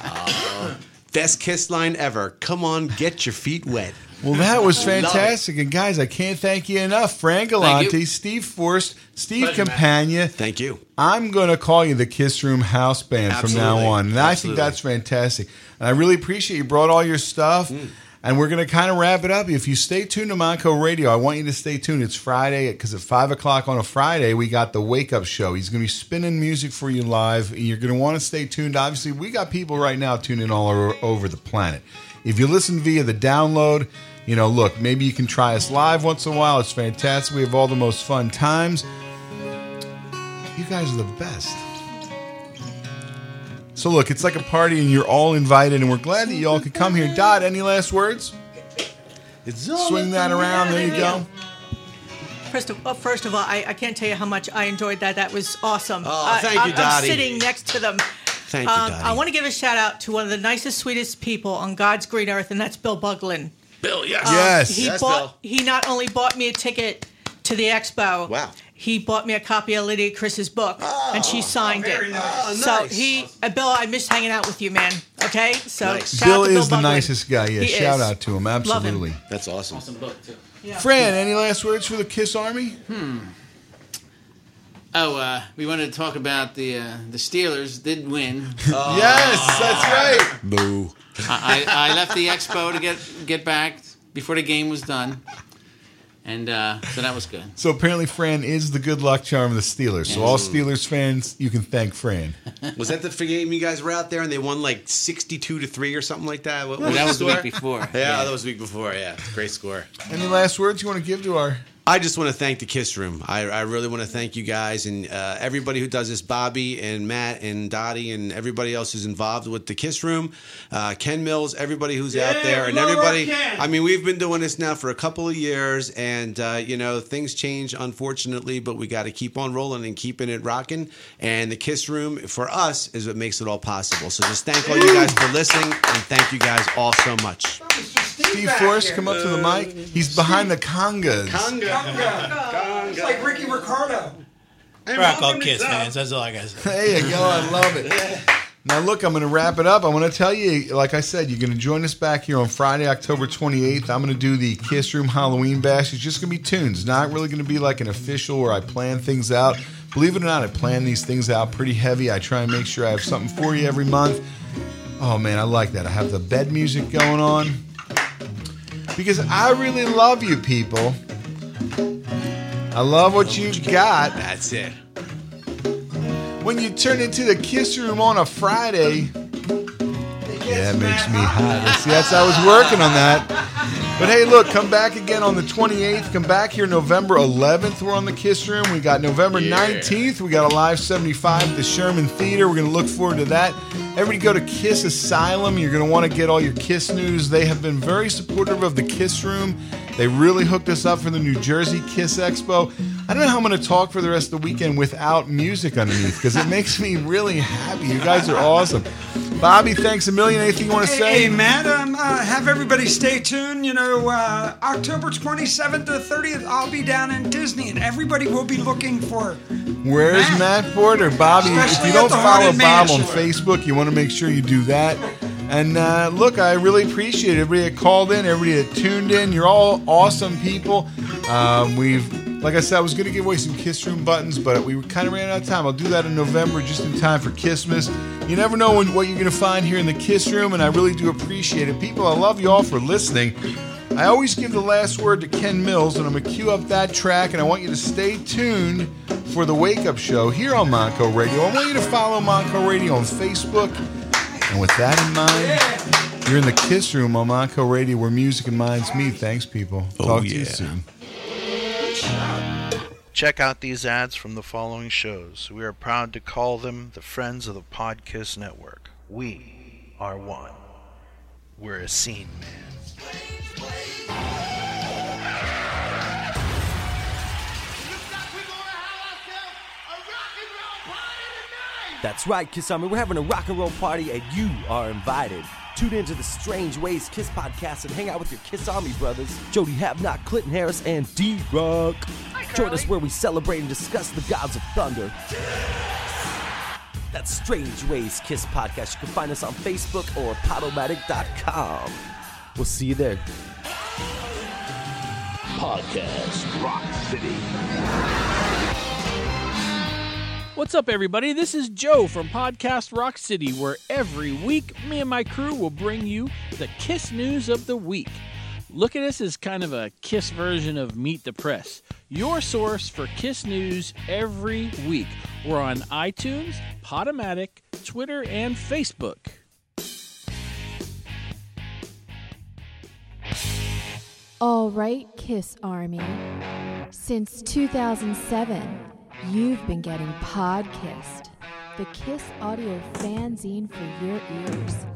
Uh-huh. Best kiss line ever. Come on, get your feet wet. Well, that was fantastic. And guys, I can't thank you enough. Frank Galante, Steve Forst, Steve Pleasure, man. Campagna. Thank you. I'm going to call you the Kiss Room House Band from now on. And I think that's fantastic. And I really appreciate you brought all your stuff. Mm. And we're going to kind of wrap it up. If you stay tuned to Montco Radio, I want you to stay tuned. It's Friday because at 5 o'clock on a Friday, we got the Wake Up Show. He's going to be spinning music for you live. And you're going to want to stay tuned. Obviously, we got people right now tuning all over the planet. If you listen via the download, you know, look, maybe you can try us live once in a while. It's fantastic. We have all the most fun times. You guys are the best. So look, it's like a party, and you're all invited, and we're glad that you all could come here. Dot, any last words? Swing that around. There you go. First of, well, first of all, I, I can't tell you how much I enjoyed that. That was awesome. Oh, I- thank you, I'm, I'm sitting next to them. Thank you, Um, Dottie. I want to give a shout out to one of the nicest, sweetest people on God's green earth, and that's Bill Buglin. Bill, yes. Um, Yes. He Yes, bought. He not only bought me a ticket to the expo. Wow. He bought me a copy of Lydia Criss's book, and she signed it. Oh, So nice. he, uh, Bill, I miss hanging out with you, man. Okay, so Nice. shout out Bill to is the Buglin. nicest guy. Yeah, He shout is. out to him. Love him. Absolutely. That's awesome. Awesome book too. Fran, any last words for the Kiss Army? Hmm. Oh, uh, we wanted to talk about the uh, the Steelers did win. Yes, that's right. Boo. I, I, I left the expo to get get back before the game was done, and uh, so that was good. So apparently, Fran is the good luck charm of the Steelers. So all Steelers fans, you can thank Fran. Was that the game you guys were out there and they won like sixty-two to three or something like that? What, Well, that was the score? week before. Yeah, Yeah. that was the week before. Yeah, great score. Any last words you want to give to our? I just want to thank the Kiss Room. I, I really want to thank you guys and uh, everybody who does this. Bobby and Matt and Dottie and everybody else who's involved with the Kiss Room. Uh, Ken Mills, everybody who's out there, and everybody. Ken. I mean, we've been doing this now for a couple of years, and uh, you know things change unfortunately, but we got to keep on rolling and keeping it rocking. And the Kiss Room for us is what makes it all possible. So just thank all you guys for listening, and thank you guys all so much. Steve Forrest, come up to the mic. He's behind the congas. Conga. Conga. It's like Ricky Ricardo. Rock all Kiss fans. That's all I got to say. There you go. I love it. Now, look, I'm going to wrap it up. I want to tell you, like I said, you're going to join us back here on Friday, October 28th. I'm going to do the Kiss Room Halloween Bash. It's just going to be tunes. Not really going to be like an official where I plan things out. Believe it or not, I plan these things out pretty heavy. I try and make sure I have something for you every month. Oh, man, I like that. I have the bed music going on because I really love you people. I love what you got. That's it. When you turn into the kiss room on a Friday, yeah, it makes me hot. See, that's I was working on that. But hey, look, come back again on the 28th. Come back here November 11th. We're on the Kiss Room. We got November 19th. We got a live 75 at the Sherman Theater. We're going to look forward to that. Everybody go to Kiss Asylum. You're going to want to get all your Kiss news. They have been very supportive of the Kiss Room. They really hooked us up for the New Jersey Kiss Expo. I don't know how I'm going to talk for the rest of the weekend without music underneath because it makes me really happy. You guys are awesome. Bobby, thanks a million. Anything you want to say? Hey, Matt, um, uh, have everybody stay tuned. You know, uh, October 27th to 30th, I'll be down in Disney, and everybody will be looking for. Where's Matt Porter? Bobby, if you don't follow Bob on Facebook, you want to make sure you do that. And uh, look, I really appreciate everybody that called in, everybody that tuned in. You're all awesome people. Um, we've, like I said, I was going to give away some Kiss Room buttons, but we kind of ran out of time. I'll do that in November, just in time for Christmas. You never know when, what you're going to find here in the Kiss Room, and I really do appreciate it. People, I love you all for listening. I always give the last word to Ken Mills, and I'm going to cue up that track, and I want you to stay tuned for the Wake Up Show here on Montco Radio. I want you to follow Montco Radio on Facebook. And with that in mind, you're in the Kiss Room on Montco Radio where music and minds meet. Thanks, people. Oh, Talk to you soon. Check out these ads from the following shows. We are proud to call them the Friends of the Podkiss Network. We are one. We're a scene man. That's right, Kiss Army. We're having a rock and roll party, and you are invited. Tune into the Strange Ways Kiss podcast and hang out with your Kiss Army brothers, Jody Havnock, Clinton Harris, and D Rock. Join us where we celebrate and discuss the gods of thunder. That's Strange Ways Kiss podcast. You can find us on Facebook or Podomatic.com. We'll see you there. Podcast Rock City. What's up, everybody? This is Joe from Podcast Rock City, where every week me and my crew will bring you the Kiss news of the week. Look at us as kind of a Kiss version of Meet the Press, your source for Kiss news every week. We're on iTunes, Podomatic, Twitter, and Facebook. All right, Kiss Army. Since 2007, you've been getting Podkissed, the Kiss audio fanzine for your ears.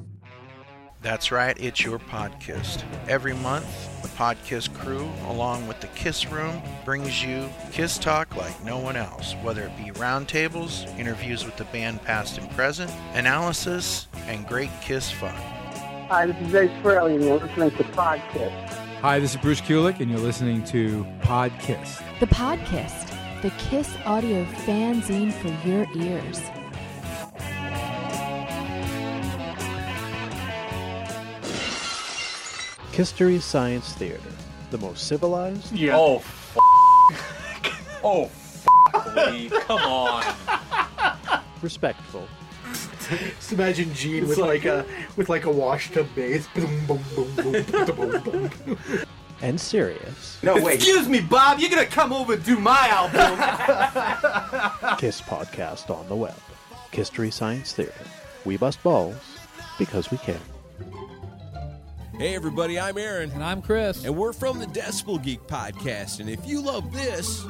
That's right, it's your podcast. Every month, the Podkiss crew, along with the Kiss Room, brings you Kiss Talk like no one else, whether it be roundtables, interviews with the band past and present, analysis, and great Kiss fun. Hi, this is Ace Frehley, and you're listening to Podkiss. Hi, this is Bruce Kulick, and you're listening to Podkiss. The Podkissed, the Kiss audio fanzine for your ears. History Science Theater, the most civilized. Yeah. Oh, f- oh, f- broccoli. Come on. Respectful. Just imagine Gene with like a with like a wash tub bass. And serious. Excuse me, Bob. You're gonna come over and do my album. Kiss podcast on the web. History Science Theater. We bust balls because we can. Hey, everybody, I'm Aaron. And I'm Chris. And we're from the Decibel Geek Podcast. And if you love this.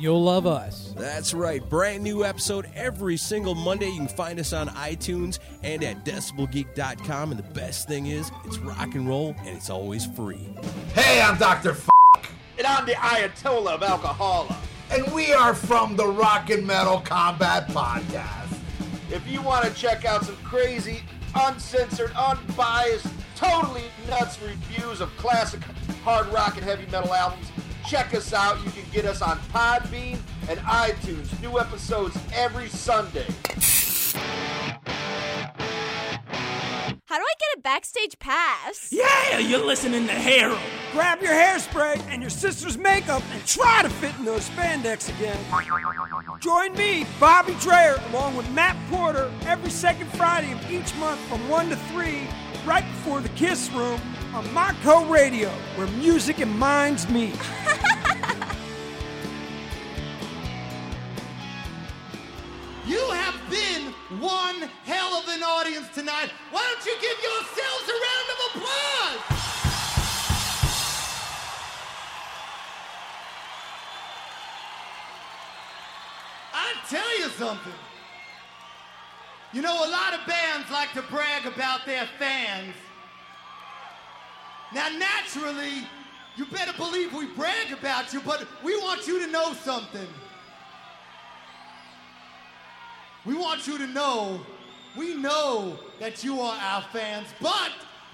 Then you'll love us. That's right. Brand new episode every single Monday. You can find us on iTunes and at decibelgeek.com. And the best thing is, it's rock and roll and it's always free. Hey, I'm Dr. F. and I'm the Ayatollah of Alcohola. And we are from the Rock and Metal Combat Podcast. If you want to check out some crazy, uncensored, unbiased, totally nuts reviews of classic hard rock and heavy metal albums, check us out. You can get us on Podbean and iTunes. New episodes every Sunday. How do I get a backstage pass? Yeah, you're listening to Harold. Grab your hairspray and your sister's makeup and try to fit in those spandex again. Join me, Bobby Dreyer, along with Matt Porter, every second Friday of each month from 1 to 3, right before the Kiss Room on Montco Radio, where music and minds meet. You have been one hell of an audience tonight. Why don't you give yourselves a round of applause? I tell you something. You know, a lot of bands like to brag about their fans. Now, naturally, you better believe we brag about you, but we want you to know something. We want you to know, we know that you are our fans, but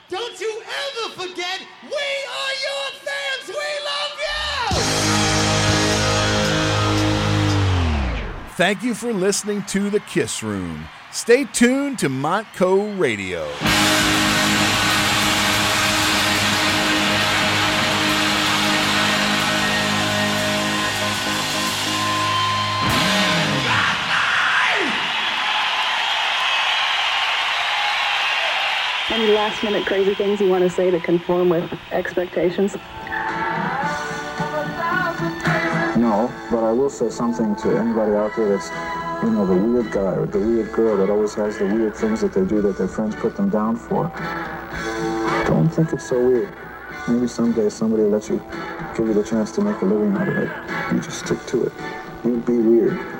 don't you ever forget, we are your fans. We love you. Thank you for listening to The Kiss Room. Stay tuned to Montco Radio. Last minute crazy things you want to say to conform with expectations? No, but I will say something to anybody out there that's, you know, the weird guy or the weird girl that always has the weird things that they do that their friends put them down for. Don't think it's so weird. Maybe someday somebody will let you give you the chance to make a living out of it. You just stick to it. You be weird.